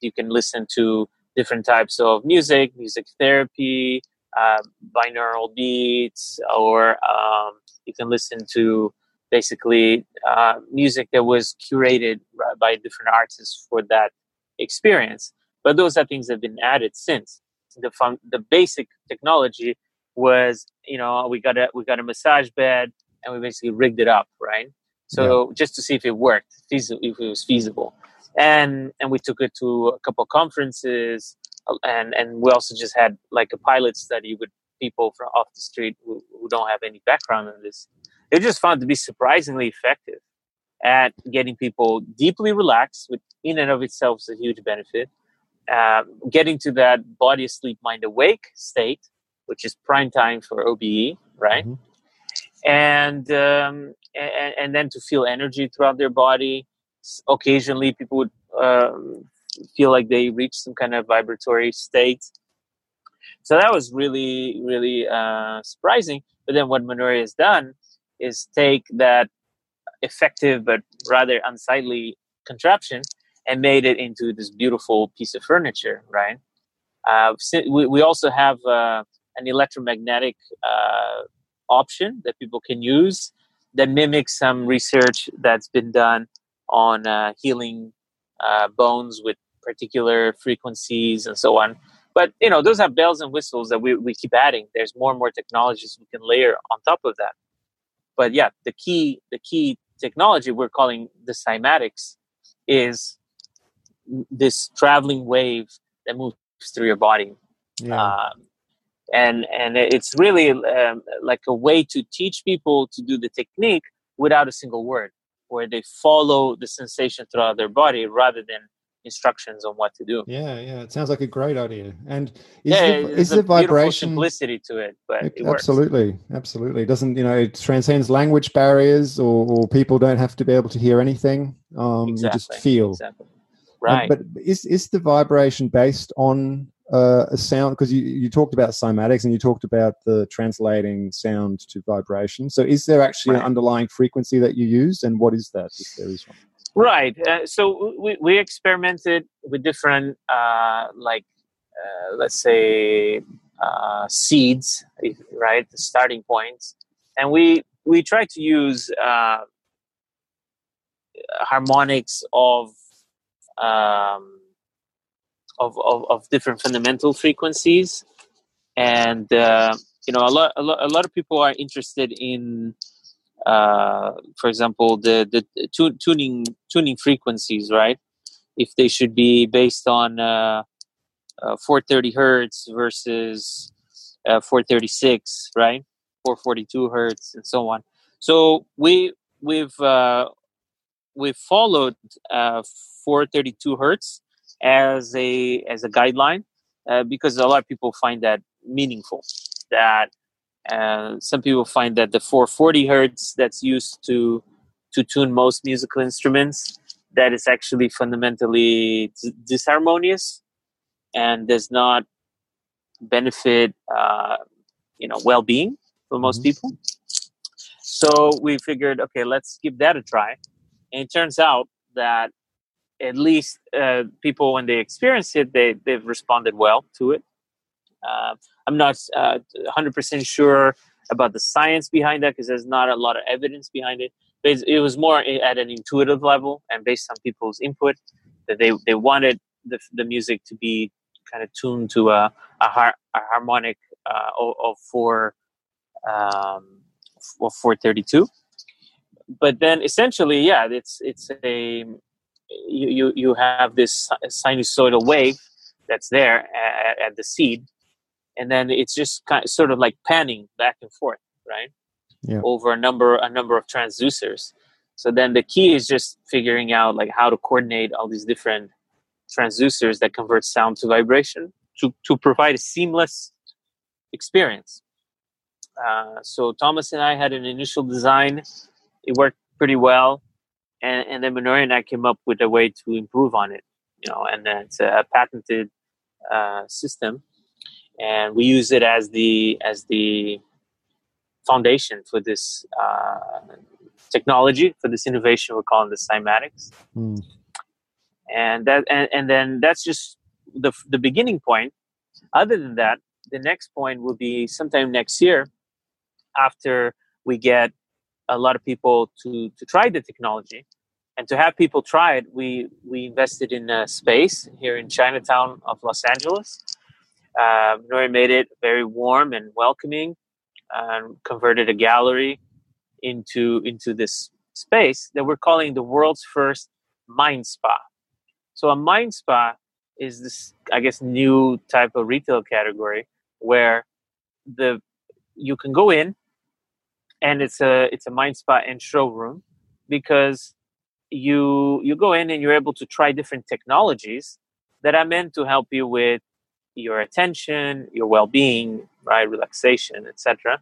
you can listen to different types of music, music therapy, uh, binaural beats, or um, you can listen to basically uh, music that was curated by different artists for that experience. But those are things that have been added since. The fun, the basic technology was, you know, we got a we got a massage bed and we basically rigged it up, right? So just to see if it worked, if it was feasible, and and we took it to a couple of conferences, and and we also just had like a pilot study with people from off the street who, who don't have any background in this. It just found to be surprisingly effective at getting people deeply relaxed, which in and of itself is a huge benefit. Um, getting to that body asleep, mind awake state, which is prime time for OBE, right? Mhm. And, um, and and then to feel energy throughout their body. S- Occasionally, people would um, feel like they reach some kind of vibratory state. So that was really, really uh, surprising. But then what Minoria has done is take that effective but rather unsightly contraption and made it into this beautiful piece of furniture, right? Uh, we, we also have uh, an electromagnetic uh, option that people can use that mimics some research that's been done on uh, healing uh, bones with particular frequencies and so on. But you know, those are bells and whistles that we, we keep adding. There's more and more technologies we can layer on top of that. But yeah, the key the key technology we're calling the cymatics is this traveling wave that moves through your body Yeah. um, and and it's really um, like a way to teach people to do the technique without a single word where they follow the sensation throughout their body rather than instructions on what to do. Yeah, yeah. It sounds like a great idea. And is yeah the, is a the vibration simplicity to it but it works. absolutely absolutely. It doesn't you know it transcends language barriers or, or people don't have to be able to hear anything um you just feel. exactly. Um, right. but is is the vibration based on uh, a sound? Because you, you talked about cymatics and you talked about the translating sound to vibration. So is there actually an underlying frequency that you use and what is that if there is one Right. Uh, so we, we experimented with different, uh, like, uh, let's say, uh, seeds, right? The starting points, and we we tried to use uh, harmonics of, um, of of of different fundamental frequencies, and uh, you know, a lot, a lot a lot of people are interested in uh, for example, the the tu- tuning tuning frequencies, right? If they should be based on uh, uh, 430 hertz versus uh, 436, right? 442 hertz, and so on. So we we've uh, we've followed uh, 432 hertz as a as a guideline uh, because a lot of people find that meaningful. That uh, some people find that the 440 hertz that's used to to tune most musical instruments that is actually fundamentally d- disharmonious and does not benefit uh, you know well-being for most Mhm. people. So we figured okay let's give that a try. And it turns out that at least uh, people when they experience it they, they've responded well to it uh, i'm not uh, 100% sure about the science behind that because there's not a lot of evidence behind it. But it was more at an intuitive level and based on people's input that they they wanted the the music to be kind of tuned to a a, har- a harmonic uh, of four um, of 432 but then essentially yeah it's it's a you you, you have this sinusoidal wave that's there at, at the seed and then it's just kind of sort of like panning back and forth right? Yeah. over a number a number of transducers. So then the key is just figuring out like how to coordinate all these different transducers that convert sound to vibration to, to provide a seamless experience. Uh, so thomas and i had an initial design. It worked pretty well. And, and then Manori and I came up with a way to improve on it, you know, and then it's a patented uh, system, and we use it as the as the foundation for this uh, technology for this innovation we're calling the cymatics. Mm. and that and, and then that's just the, the beginning point. Other than that the next point will be sometime next year after we get a lot of people to to try the technology. And to have people try it we we invested in a space here in chinatown of los angeles uh, Nori made it very warm and welcoming and converted a gallery into into this space that we're calling the world's first mind spa. So a mind spa is this i guess new type of retail category where the you can go in and it's a it's a mind spa and showroom because you you go in and you're able to try different technologies that are meant to help you with your attention your well-being right relaxation etc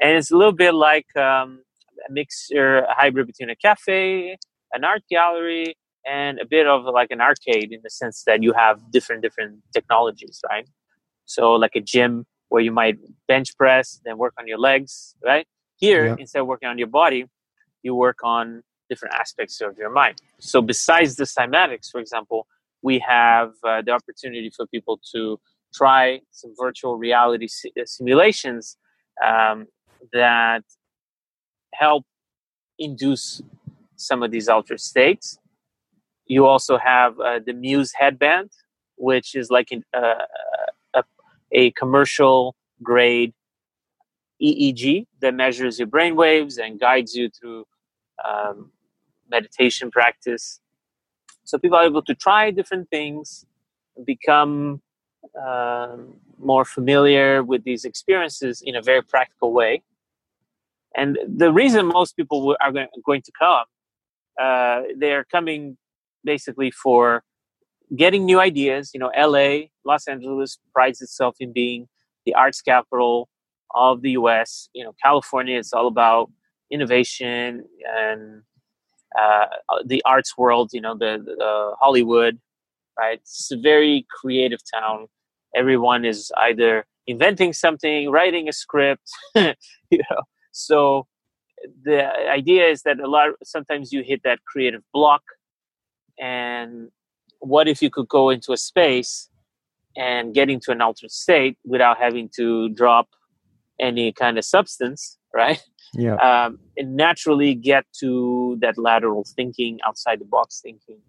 and it's a little bit like um, a mixture a hybrid between a cafe an art gallery and a bit of like an arcade in the sense that you have different different technologies right so like a gym where you might bench press then work on your legs right here, yeah. instead of working on your body, you work on different aspects of your mind. So, besides the cymatics, for example, we have uh, the opportunity for people to try some virtual reality si- uh, simulations um, that help induce some of these altered states. You also have uh, the Muse headband, which is like an, uh, a, a commercial grade EEG that measures your brain waves and guides you through um, meditation practice. So people are able to try different things, become um, more familiar with these experiences in a very practical way. And the reason most people are going to come, uh, they're coming basically for getting new ideas. You know, LA, Los Angeles prides itself in being the arts capital of the U.S. You know, California is all about innovation and uh, the arts world. You know, the, the Hollywood, right? It's a very creative town. Everyone is either inventing something, writing a script, you know. So the idea is that a lot sometimes you hit that creative block, and what if you could go into a space and get into an altered state without having to drop any kind of substance, right? Yeah. Um, and naturally get to that lateral thinking, outside the box thinking,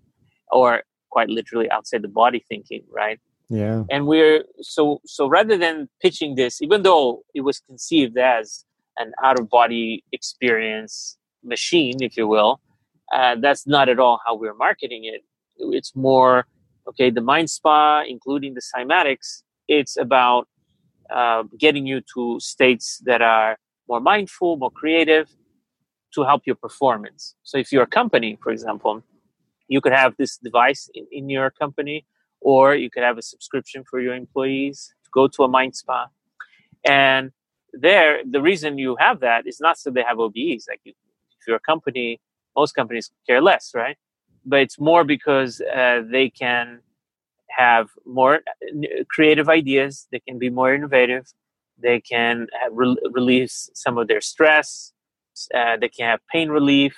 or quite literally outside the body thinking, right? Yeah. And we're so so rather than pitching this, even though it was conceived as an out of body experience machine, if you will, uh, that's not at all how we're marketing it. It's more okay. The mind spa, including the cymatics, it's about uh, getting you to states that are more mindful, more creative to help your performance. So if you're a company, for example, you could have this device in, in your company, or you could have a subscription for your employees to go to a mind spa. And there, the reason you have that is not so they have OBEs. Like you, if you're a company, most companies care less, right? But it's more because uh, they can have more uh, creative ideas they can be more innovative they can re- release some of their stress uh, they can have pain relief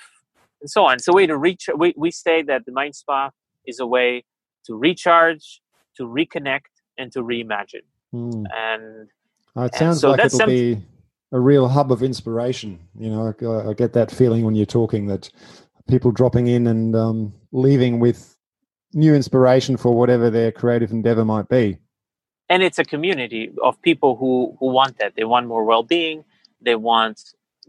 and so on it's a way to reach we, we say that the mind spa is a way to recharge to reconnect and to reimagine mm. and oh, it sounds so like it'll be a real hub of inspiration. You know, I, I get that feeling when you're talking that people dropping in and um, leaving with new inspiration for whatever their creative endeavor might be. And it's a community of people who, who want that. They want more well being, they want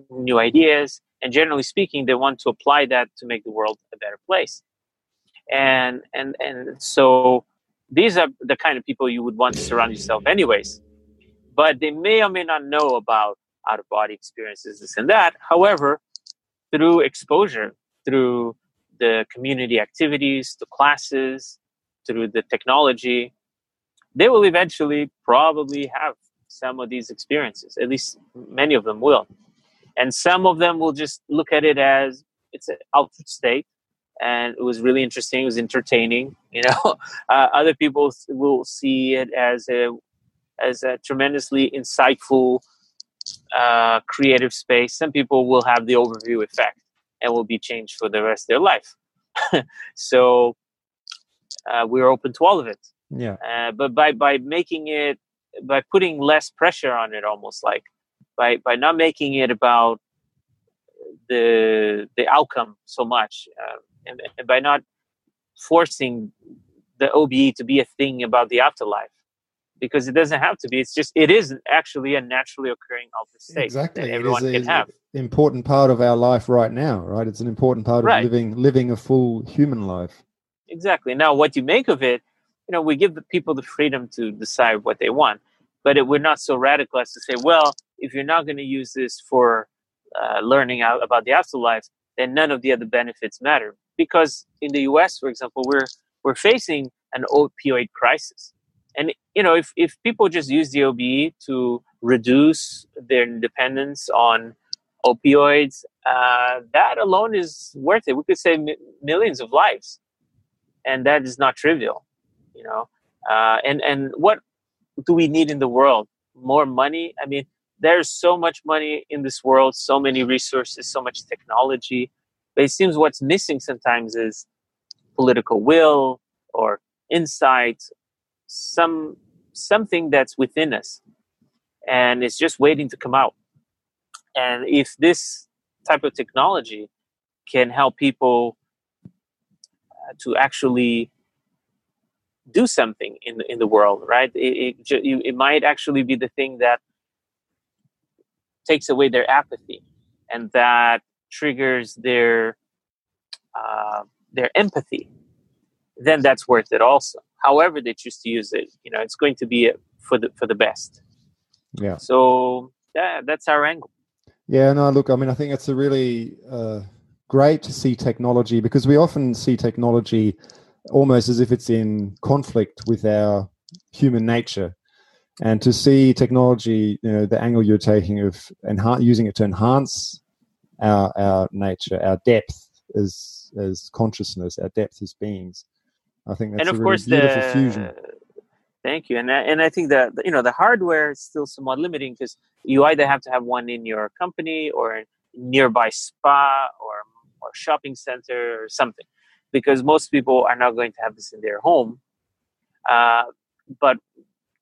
new ideas, and generally speaking, they want to apply that to make the world a better place. And and and so these are the kind of people you would want to surround yourself anyways. But they may or may not know about out of body experiences, this and that. However, through exposure, through the community activities, the classes, through the technology, they will eventually probably have some of these experiences. At least many of them will. And some of them will just look at it as it's an altered state and it was really interesting. It was entertaining. You know, uh, other people will see it as a as a tremendously insightful, uh, creative space. Some people will have the overview effect and will be changed for the rest of their life. so uh, we're open to all of it. Yeah. Uh, but by by making it by putting less pressure on it, almost like by by not making it about the the outcome so much, uh, and, and by not forcing the OBE to be a thing about the afterlife because it doesn't have to be. It's just it is actually a naturally occurring altered state exactly. that everyone it is can have. Important part of our life right now, right? It's an important part of Right. living living a full human life. Exactly. Now, what you make of it, you know, we give the people the freedom to decide what they want, but it, we're not so radical as to say, well, if you're not going to use this for uh, learning out about the afterlife, then none of the other benefits matter. Because in the U.S., for example, we're we're facing an opioid crisis, and you know, if if people just use the OBE to reduce their dependence on opioids, uh, that alone is worth it. We could save mi- millions of lives and that is not trivial you know? Uh, and and what do we need in the world? More money? I mean there's so much money in this world so many resources so much technology but it seems what's missing sometimes is political will or insight some something that's within us and it's just waiting to come out. And if this type of technology can help people uh, to actually do something in the, in the world, right? It, it, you- it might actually be the thing that takes away their apathy and that triggers their uh, their empathy. Then that's worth it also. However they choose to use it, you know, it's going to be for the for the best. Yeah. So yeah, that's our angle. Yeah, no, look, I mean, I think it's a really uh, great to see technology because we often see technology almost as if it's in conflict with our human nature. And to see technology, you know, the angle you're taking of enha- using it to enhance our, our nature, our depth as, as consciousness, our depth as beings, I think that's and a of really course beautiful the fusion. thank you and I, and I think that you know the hardware is still somewhat limiting because you either have to have one in your company or nearby spa or or shopping center or something because most people are not going to have this in their home uh, but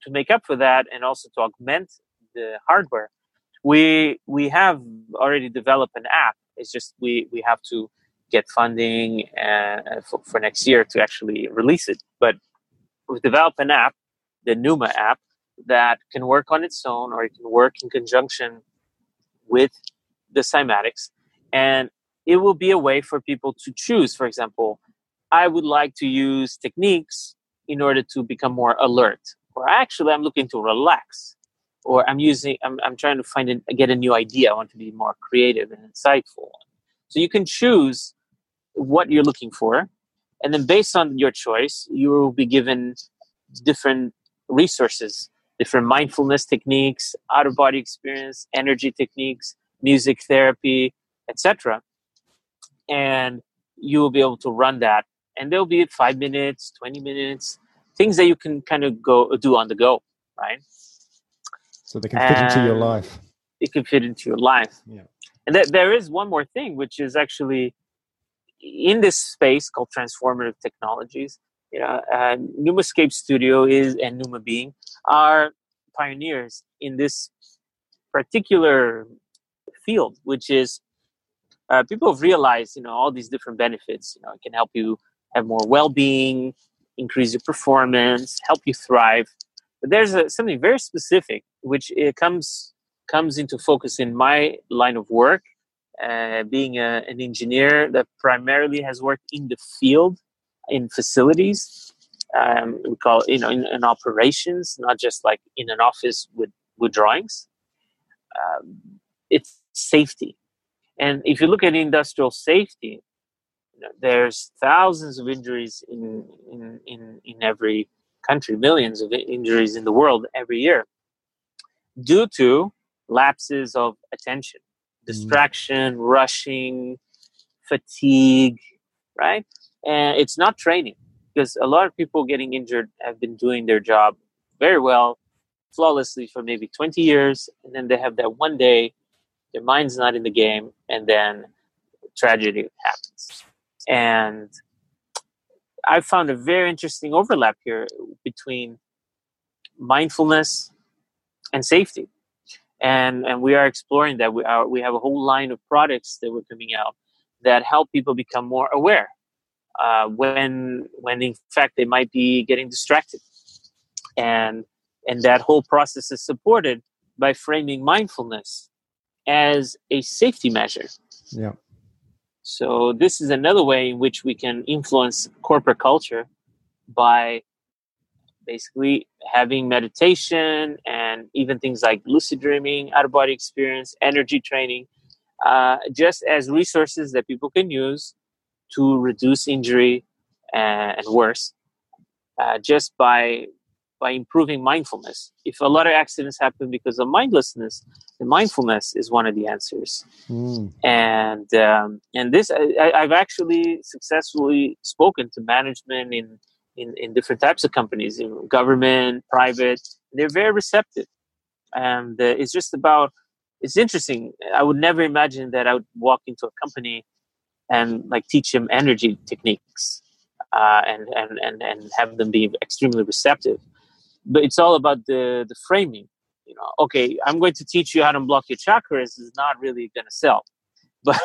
to make up for that and also to augment the hardware we we have already developed an app. It's just we we have to get funding uh, for, for next year to actually release it. But we've developed an app the numa app that can work on its own or it can work in conjunction with the cymatics. And it will be a way for people to choose. For example i would like to use techniques in order to become more alert. Or actually i'm looking to relax. Or i'm using i'm, I'm trying to find a, get a new idea. I want to be more creative and insightful. So you can choose what you're looking for. And then based on your choice you will be given different resources different mindfulness techniques out of body experience energy techniques music therapy etc and you will be able to run that and there'll be five minutes 20 minutes things that you can kind of go do on the go right So they can fit into your life. it can fit into your life. Yeah. And th- there is one more thing, which is actually in this space called transformative technologies. You know, uh, Numascape Studio is and Numa Being are pioneers in this particular field, which is uh, people have realized, you know, all these different benefits. You know, it can help you have more well-being, increase your performance, help you thrive. But there's a, something very specific which it comes comes into focus in my line of work, uh, being a, an engineer that primarily has worked in the field, in facilities. Um, we call you know in, in, operations, not just like in an office with with drawings. Um, it's safety, and if you look at industrial safety, there's thousands of injuries in, in in in every country, millions of injuries in the world every year due to lapses of attention, mm. distraction, mm. rushing, fatigue, right? And it's not training because a lot of people getting injured have been doing their job very well, flawlessly for maybe 20 years, and then they have that one day, their mind's not in the game, and then tragedy happens. And I found a very interesting overlap here between mindfulness and safety. And, and we are exploring that. We, are, we have a whole line of products that we're coming out that help people become more aware uh, when, when in fact they might be getting distracted. And, and that whole process is supported by framing mindfulness as a safety measure. Yeah. So this is another way in which we can influence corporate culture by basically having meditation and even things like lucid dreaming, out of body experience, energy training, uh, just as resources that people can use to reduce injury and, and worse, uh, just by by improving mindfulness. If a lot of accidents happen because of mindlessness, the mindfulness is one of the answers. Mm. And um, and this I, I've actually successfully spoken to management in in, in different types of companies, in government, private. They're very receptive, and uh, it's just about. It's interesting. I would never imagine that I would walk into a company and like teach them energy techniques uh, and, and and and have them be extremely receptive. But it's all about the the framing. You know, okay, I'm going to teach you how to block your chakras is not really going to sell, but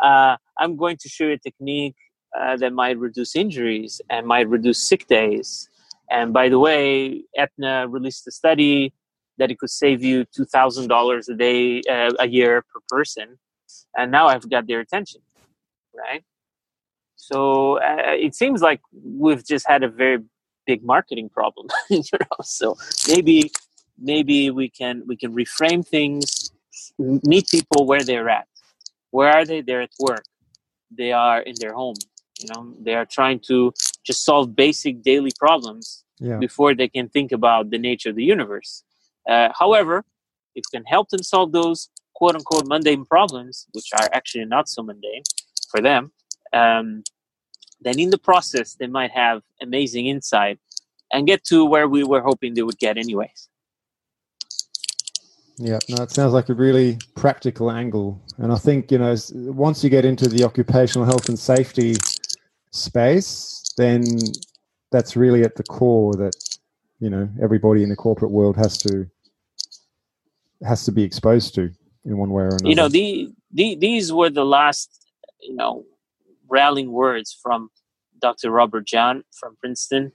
uh, I'm going to show you a technique uh, that might reduce injuries and might reduce sick days. And by the way, Aetna released a study that it could save you two thousand dollars a day, uh, a year per person. And now I've got their attention, right? So uh, it seems like we've just had a very big marketing problem, you know. So maybe maybe we can we can reframe things, meet people where they're at. Where are they? They're at work. They are in their home you know they are trying to just solve basic daily problems yeah. before they can think about the nature of the universe uh, however if you can help them solve those quote unquote mundane problems which are actually not so mundane for them um, then in the process they might have amazing insight and get to where we were hoping they would get anyways yeah, no, it sounds like a really practical angle. And I think, you know, once you get into the occupational health and safety space, then that's really at the core that, you know, everybody in the corporate world has to has to be exposed to in one way or another. You know, the, the these were the last, you know, rallying words from Dr. Robert Jahn from Princeton.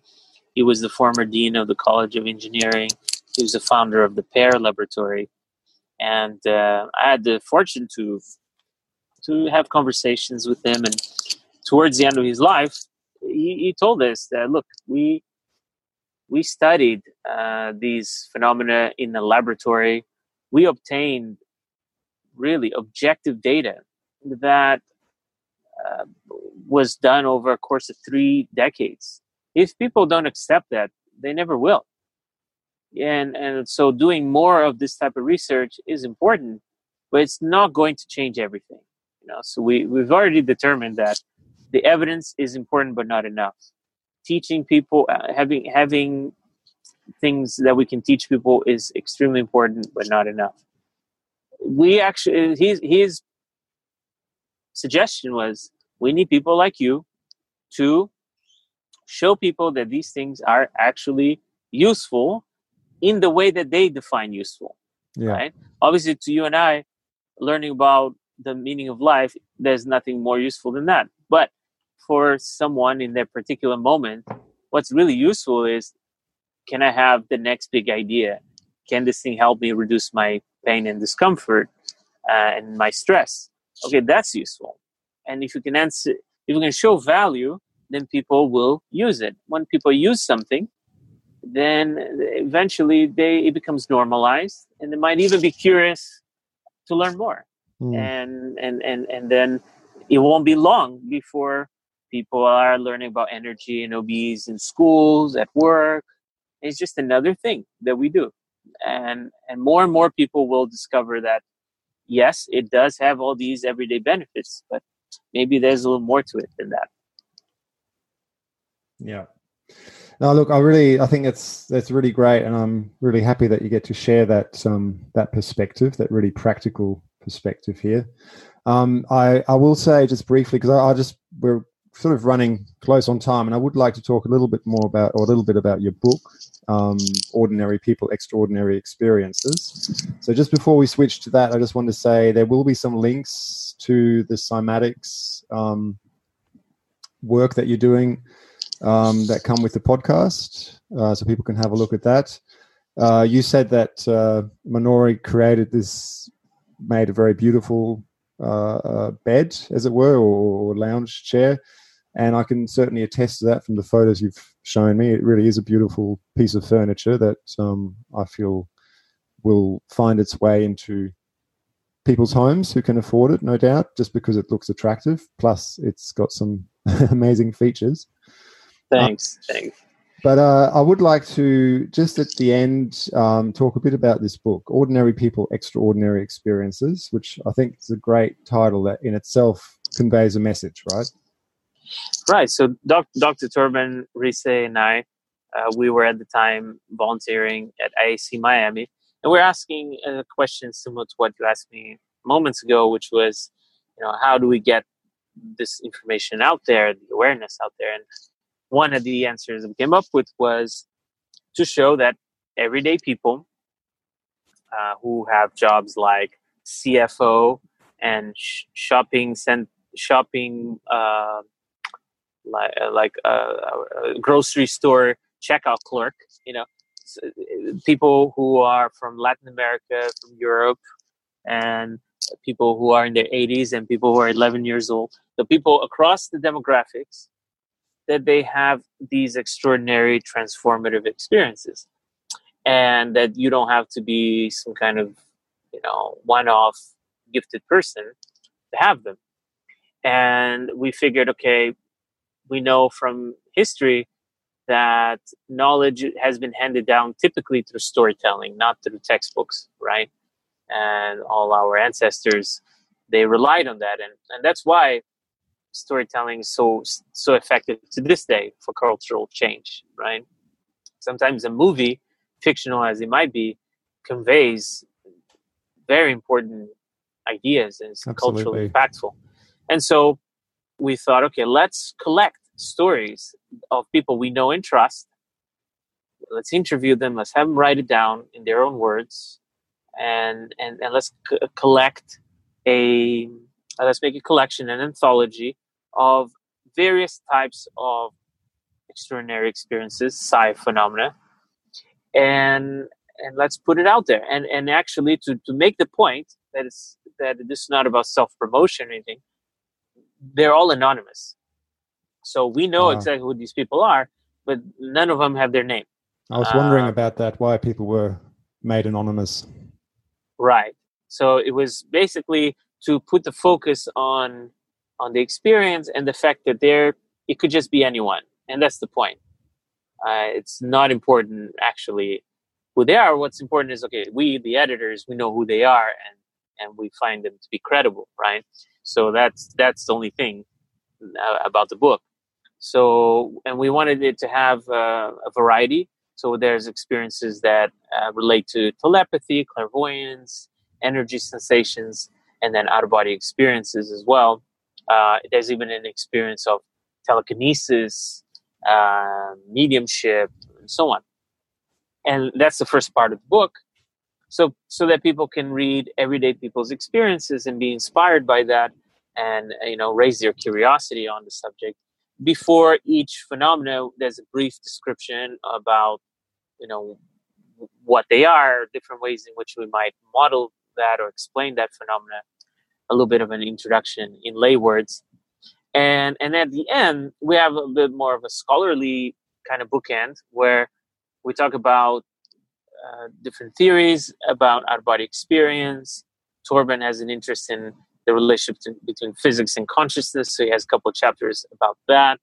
He was the former dean of the College of Engineering he was the founder of the PEAR Laboratory, and uh, I had the fortune to to have conversations with him. And towards the end of his life, he, he told us that look, we we studied uh, these phenomena in the laboratory. We obtained really objective data that was done over a course of three decades. If people don't accept that, they never will. And and so doing more of this type of research is important but it's not going to change everything you know? So we we've already determined that the evidence is important but not enough. Teaching people uh, having having things that we can teach people is extremely important but not enough. We actually his his suggestion was we need people like you to show people that these things are actually useful in the way that they define useful. yeah. right? Obviously, to you and I, learning about the meaning of life, there's nothing more useful than that. But for someone in their particular moment, what's really useful is can I have the next big idea? Can this thing help me reduce my pain and discomfort uh, and my stress? Okay, that's useful. And if you can answer, if you can show value, then people will use it. When people use something, then eventually they it becomes normalized, and they might even be curious to learn more. Mm. And and and and then it won't be long before people are learning about energy and OBs in schools, at work. It's just another thing that we do, and and more and more people will discover that yes, it does have all these everyday benefits, but maybe there's a little more to it than that. Yeah. No, look, I really, I think it's that's really great, and I'm really happy that you get to share that um, that perspective, that really practical perspective here. Um, I I will say just briefly because I, I, just we're sort of running close on time, and I would like to talk a little bit more about or a little bit about your book, um, "Ordinary People, Extraordinary Experiences." So just before we switch to that, I just want to say there will be some links to the cymatics um, work that you're doing um, that come with the podcast, uh, so people can have a look at that. Uh, you said that uh, Manori created this, made a very beautiful uh, uh, bed, as it were, or, or, lounge chair, and I can certainly attest to that from the photos you've shown me. It really is a beautiful piece of furniture that um, I feel will find its way into people's homes who can afford it, no doubt, just because it looks attractive. Plus, it's got some amazing features. Thanks. Uh, thanks. But uh, I would like to just at the end um, talk a bit about this book, Ordinary People, Extraordinary Experiences, which I think is a great title that in itself conveys a message, right? Right. So doc- Dr. Torben, Rise and I, uh, we were at the time volunteering at IAC Miami, and we're asking a question similar to what you asked me moments ago, which was, you know, how do we get this information out there, the awareness out there? And one of the answers we came up with was to show that everyday people uh, who have jobs like CFO and sh- shopping cent- shopping uh, like uh, like a, a, grocery store checkout clerk, you know, people who are from Latin America, from Europe, and people who are in their 80s and people who are 11 years old. The people across the demographics that they have these extraordinary transformative experiences. And that you don't have to be some kind of you know one-off gifted person to have them. And we figured okay we know from history that knowledge has been handed down typically through storytelling not through textbooks right? And all our ancestors they relied on that. And, and that's why storytelling is so so effective to this day for cultural change right? Sometimes a movie fictional as it might be conveys very important ideas and it's Absolutely. culturally impactful. And so we thought okay let's collect stories of people we know and trust. Let's interview them let's have them write it down in their own words and and, and let's c- collect a let's make a collection, an anthology of various types of extraordinary experiences, psi phenomena, and and let's put it out there. And and actually, to to make the point that it's that this is not about self promotion or anything. They're all anonymous, so we know wow. exactly who these people are, but none of them have their name. I was wondering um, about that. Why people were made anonymous? Right. So it was basically to put the focus on on the experience and the fact that there it could just be anyone. And that's the point. Uh, it's not important actually who they are. What's important is okay we the editors we know who they are and and we find them to be credible right? So that's that's the only thing uh, about the book. So and we wanted it to have uh, a variety. So there's experiences that uh, relate to telepathy clairvoyance energy sensations and then out of body experiences as well. Uh, there's even an experience of telekinesis, uh, mediumship, and so on. And that's the first part of the book. so so that people can read everyday people's experiences and be inspired by that and you know raise their curiosity on the subject before each phenomena there's a brief description about you know what they are different ways in which we might model that or explain that phenomena a little bit of an introduction in lay words and and at the end we have a bit more of a scholarly kind of bookend where we talk about uh, different theories about our body experience. Torben has an interest in the relationship between physics and consciousness, so he has a couple chapters about that.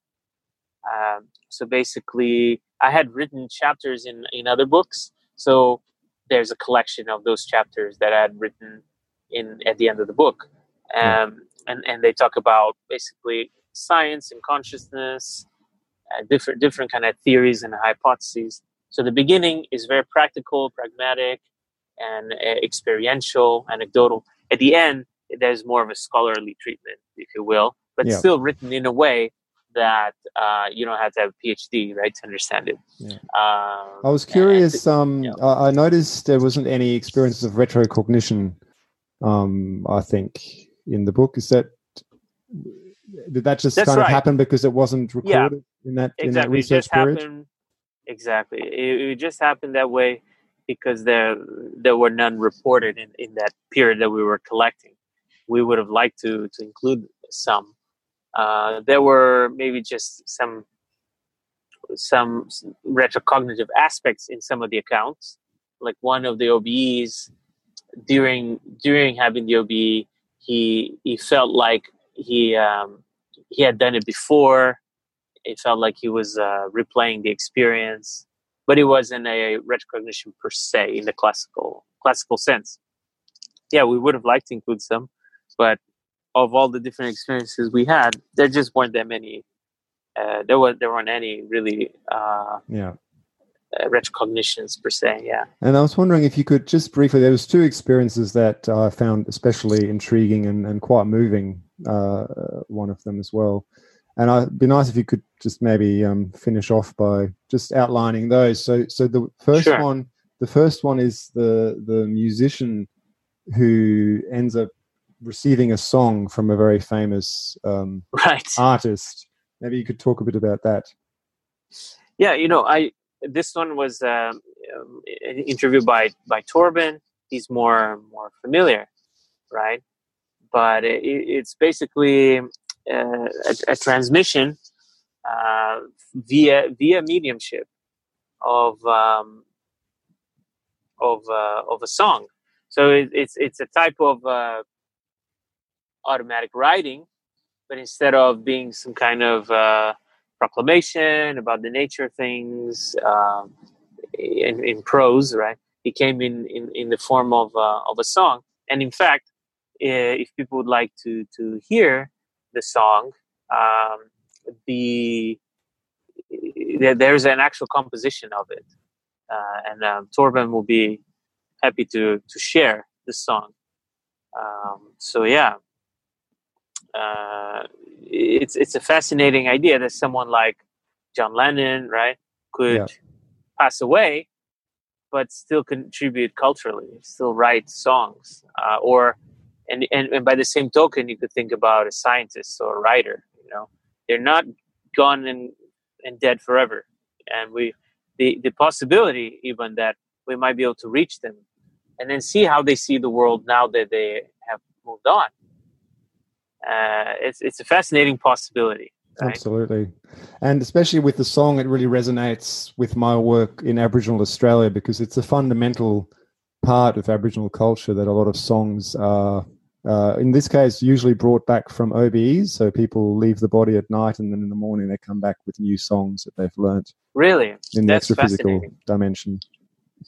Um, so basically, I had written chapters in in other books, so there's a collection of those chapters that I had written in at the end of the book, um, and and they talk about basically science and consciousness, uh, different different kind of theories and hypotheses so the beginning is very practical, pragmatic, and uh, experiential, anecdotal. At the end, there's more of a scholarly treatment, if you will, but yeah. still written in a way that uh, you don't have to have a PhD, right, to understand it. Yeah. Um, I was curious. Um, I noticed there wasn't any experiences of retrocognition. Um, I think in the book is that did that just That's kind right. of happen because it wasn't recorded yeah, in that exactly. in that research period? Happened, exactly. It, it, just happened that way because there there were none reported in, in that period that we were collecting. We would have liked to to include some. Uh, there were maybe just some some retrocognitive aspects in some of the accounts. Like one of the OBEs during during having the OBE, he he felt like he um, he had done it before it felt like he was uh, replaying the experience, but it wasn't a retrocognition per se in the classical classical sense. Yeah, we would have liked to include some, but of all the different experiences we had, there just weren't that many. Uh, there was there weren't any really. Uh, yeah. Uh, retrocognitions per se, yeah. And I was wondering if you could just briefly. There was two experiences that I found especially intriguing and, and quite moving. Uh, one of them as well. And it'd be nice if you could just maybe um, finish off by just outlining those. So, so the first sure. one, the first one is the the musician who ends up receiving a song from a very famous um, right. artist. Maybe you could talk a bit about that. Yeah, you know, I this one was um, an interview by by Torben. He's more more familiar, right? But it, it's basically uh, a, a, transmission uh, via via mediumship of um, of uh, of a song. So it, it's it's a type of uh, automatic writing, but instead of being some kind of uh, proclamation about the nature of things um, in, in prose, right? It came in, in, in the form of uh, of a song, and in fact, if people would like to to hear the song, um, the there's an actual composition of it, uh, and um, Torben will be happy to to share the song. Um, so yeah, uh, it's it's a fascinating idea that someone like John Lennon, right, could yeah. pass away, but still contribute culturally, still write songs, uh, or and, and and by the same token you could think about a scientist or a writer you know they're not gone and and dead forever and we the the possibility even that we might be able to reach them and then see how they see the world now that they have moved on uh, it's it's a fascinating possibility right? absolutely and especially with the song it really resonates with my work in aboriginal australia because it's a fundamental part of aboriginal culture that a lot of songs are uh, in this case, usually brought back from OBEs. So people leave the body at night and then in the morning they come back with new songs that they've learnt. Really? In That's the physical dimension.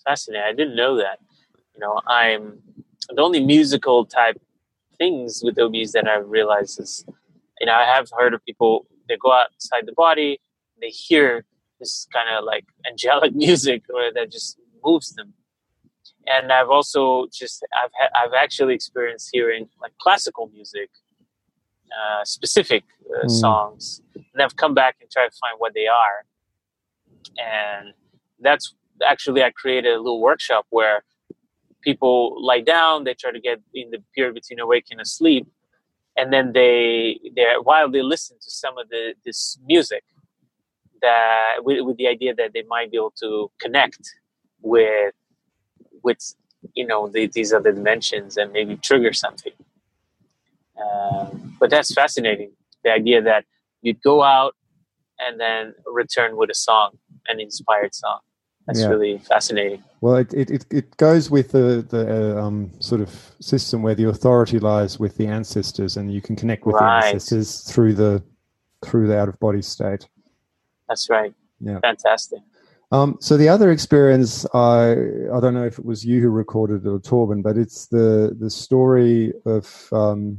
Fascinating. I didn't know that. You know, I'm the only musical type things with OBEs that I realize is, you know, I have heard of people, they go outside the body, they hear this kind of like angelic music or that just moves them. And I've also just I've ha- I've actually experienced hearing like classical music, uh, specific uh, mm. songs, and I've come back and tried to find what they are, and that's actually I created a little workshop where people lie down, they try to get in the period between awake and asleep, and then they they while they listen to some of the this music that with, with the idea that they might be able to connect with with you know the, these other dimensions and maybe trigger something. Um, but that's fascinating. The idea that you'd go out and then return with a song, an inspired song. That's yeah. really fascinating. Well, it, it, it goes with the, the uh, um, sort of system where the authority lies with the ancestors, and you can connect with right. the ancestors through the through the out of body state. That's right. Yeah. Fantastic. Um, so the other experience, I I don't know if it was you who recorded it or Torben, but it's the the story of um,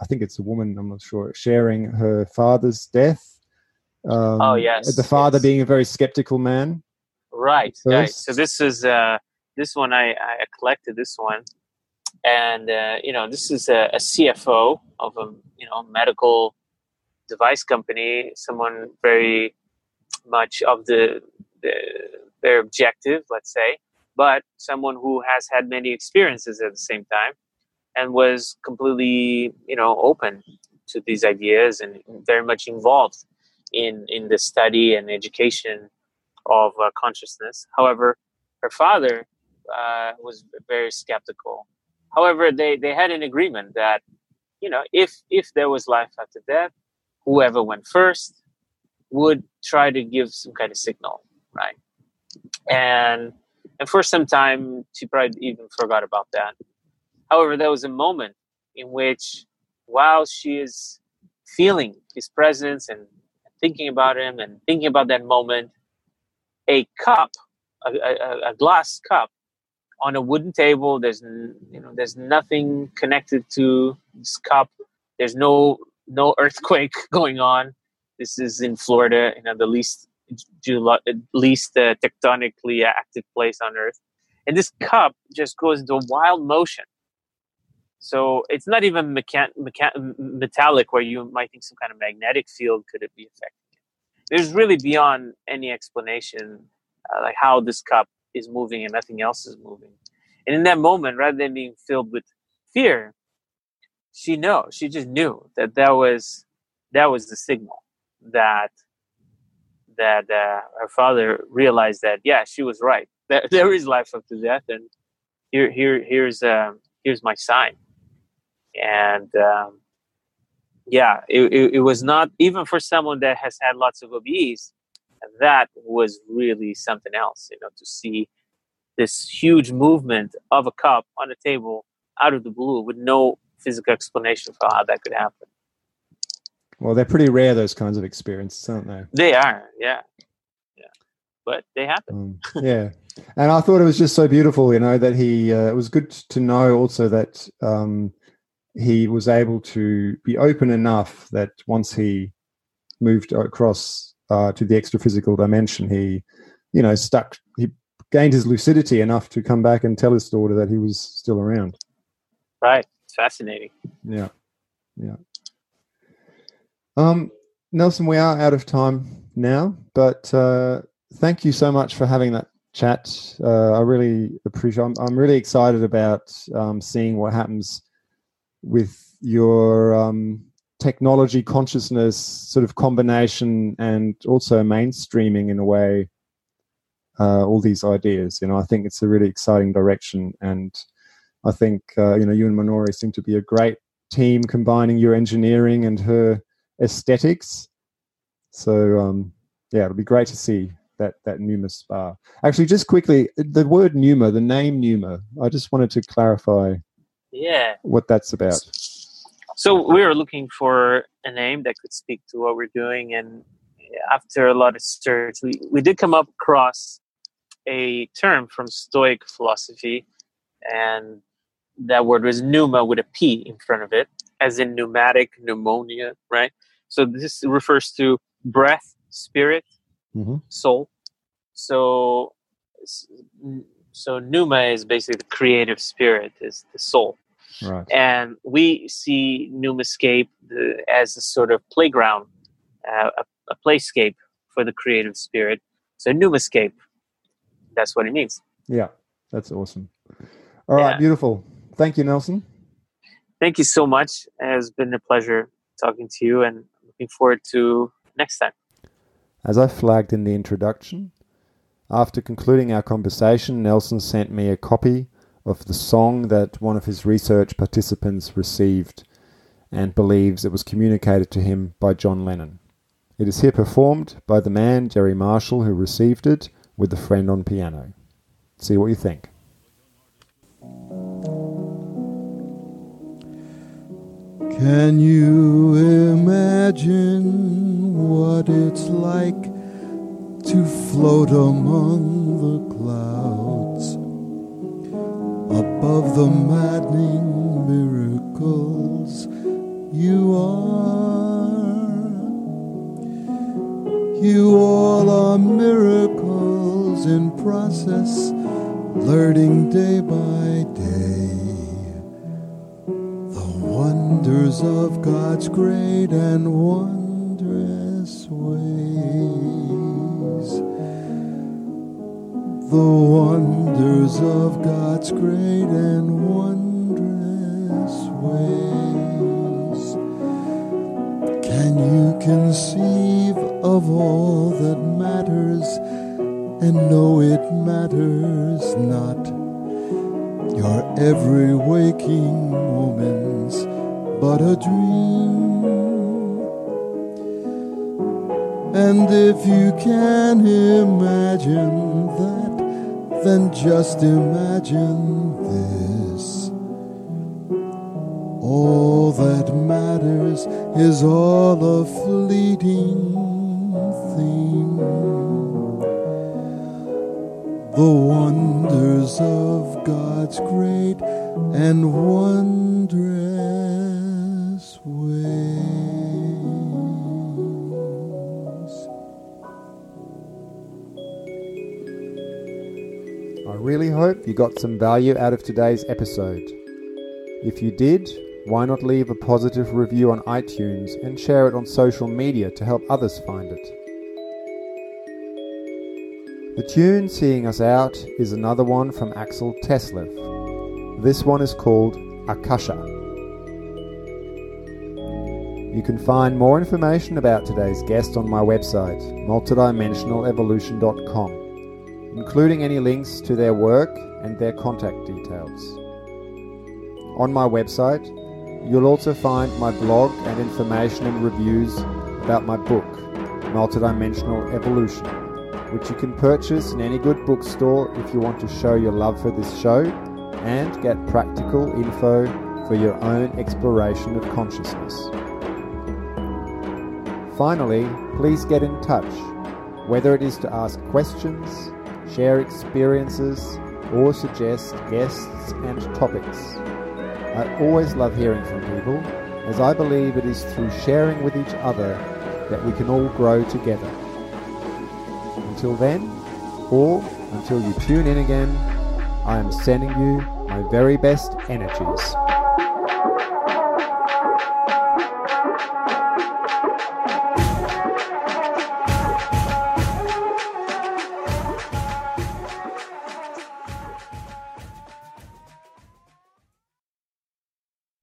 I think it's a woman, I'm not sure, sharing her father's death. Um, oh yes, the father yes. being a very skeptical man. Right, right. So this is uh, this one I, I collected this one, and uh, you know this is a, a CFO of a you know medical device company, someone very much of the, the their objective, let's say, but someone who has had many experiences at the same time and was completely you know open to these ideas and very much involved in in the study and education of uh, consciousness. However her father uh, was very skeptical. However they they had an agreement that you know if if there was life after death whoever went first would try to give some kind of signal right? And and for some time she probably even forgot about that. However, there was a moment in which, while she is feeling his presence and thinking about him and thinking about that moment, a cup, a, a, a glass cup, on a wooden table. There's you know there's nothing connected to this cup. There's no no earthquake going on. This is in Florida, you know the least least uh, tectonically active place on Earth, and this cup just goes into wild motion. So it's not even mechan- metallic where you might think some kind of magnetic field could it be affecting it. There's really beyond any explanation, uh, like how this cup is moving and nothing else is moving. And in that moment, rather than being filled with fear, she know she just knew that that was that was the signal that that uh, her father realized that yeah she was right that there is life after death and here here here's um, here's my sign and um, yeah, it, it, it, was not even for someone that has had lots of OBEs. That was really something else, you know, to see this huge movement of a cup on a table out of the blue with no physical explanation for how that could happen. Well, they're pretty rare those kinds of experiences, aren't they? They are, yeah, yeah, but they happen. Um, yeah, and I thought it was just so beautiful, you know, that he. Uh, it was good to know also that um, he was able to be open enough that once he moved across uh, to the extra physical dimension, he, you know, stuck. He gained his lucidity enough to come back and tell his daughter that he was still around. Right. It's fascinating. Yeah. Yeah. Um, Nelson, we are out of time now, but uh, thank you so much for having that chat. Uh, I really appreciate. I'm, I'm really excited about um, seeing what happens with your um, technology consciousness sort of combination and also mainstreaming in a way uh, all these ideas. You know, I think it's a really exciting direction, and I think uh, you know you and Manori seem to be a great team combining your engineering and her aesthetics. So um, yeah, it'll be great to see that that Numa spa. Actually, just quickly, the word Numa, the name Numa. I just wanted to clarify yeah. what that's about. So we were looking for a name that could speak to what we're doing and after a lot of search we, we did come up across a term from stoic philosophy and that word was pneuma with a p in front of it as in pneumatic pneumonia right? So this refers to breath spirit mm-hmm. soul. So so pneuma is basically the creative spirit is the soul right. and we see pneumascape as a sort of playground uh, a, a playscape for the creative spirit so pneumascape that's what it means yeah that's awesome All right, Yeah. beautiful. Thank you, Nelson. Thank you so much. It has been a pleasure talking to you, and looking forward to next time. As I flagged in the introduction, after concluding our conversation, Nelson sent me a copy of the song that one of his research participants received and believes it was communicated to him by John Lennon. It is here performed by the man Jerry Marshall who received it with a friend on piano. See what you think. Can you imagine what it's like to float among the clouds above the maddening miracles you are? You all are miracles in process, learning day by day the wonders of God's great and wondrous The wonders of God's great and wondrous ways. Can you conceive of all that matters and know it matters not? Your every waking moment's but a dream. And if you can imagine that, then just imagine this. All that matters is all a fleeting theme the wonders of God's great and wondrous hope you got some value out of today's episode. If you did, why not leave a positive review on iTunes and share it on social media to help others find it? The tune Seeing Us Out is another one from Axel Teslev. This one is called Akasha. You can find more information about today's guest on my website, multidimensionalevolution.com, including any links to their work and their contact details. On my website, you'll also find my blog and information and reviews about my book, Multidimensional Evolution, which you can purchase in any good bookstore if you want to show your love for this show and get practical info for your own exploration of consciousness. Finally, please get in touch, whether it is to ask questions, share experiences, or suggest guests and topics. I always love hearing from people, as I believe it is through sharing with each other that we can all grow together. Until then, or until you tune in again, I am sending you my very best energies.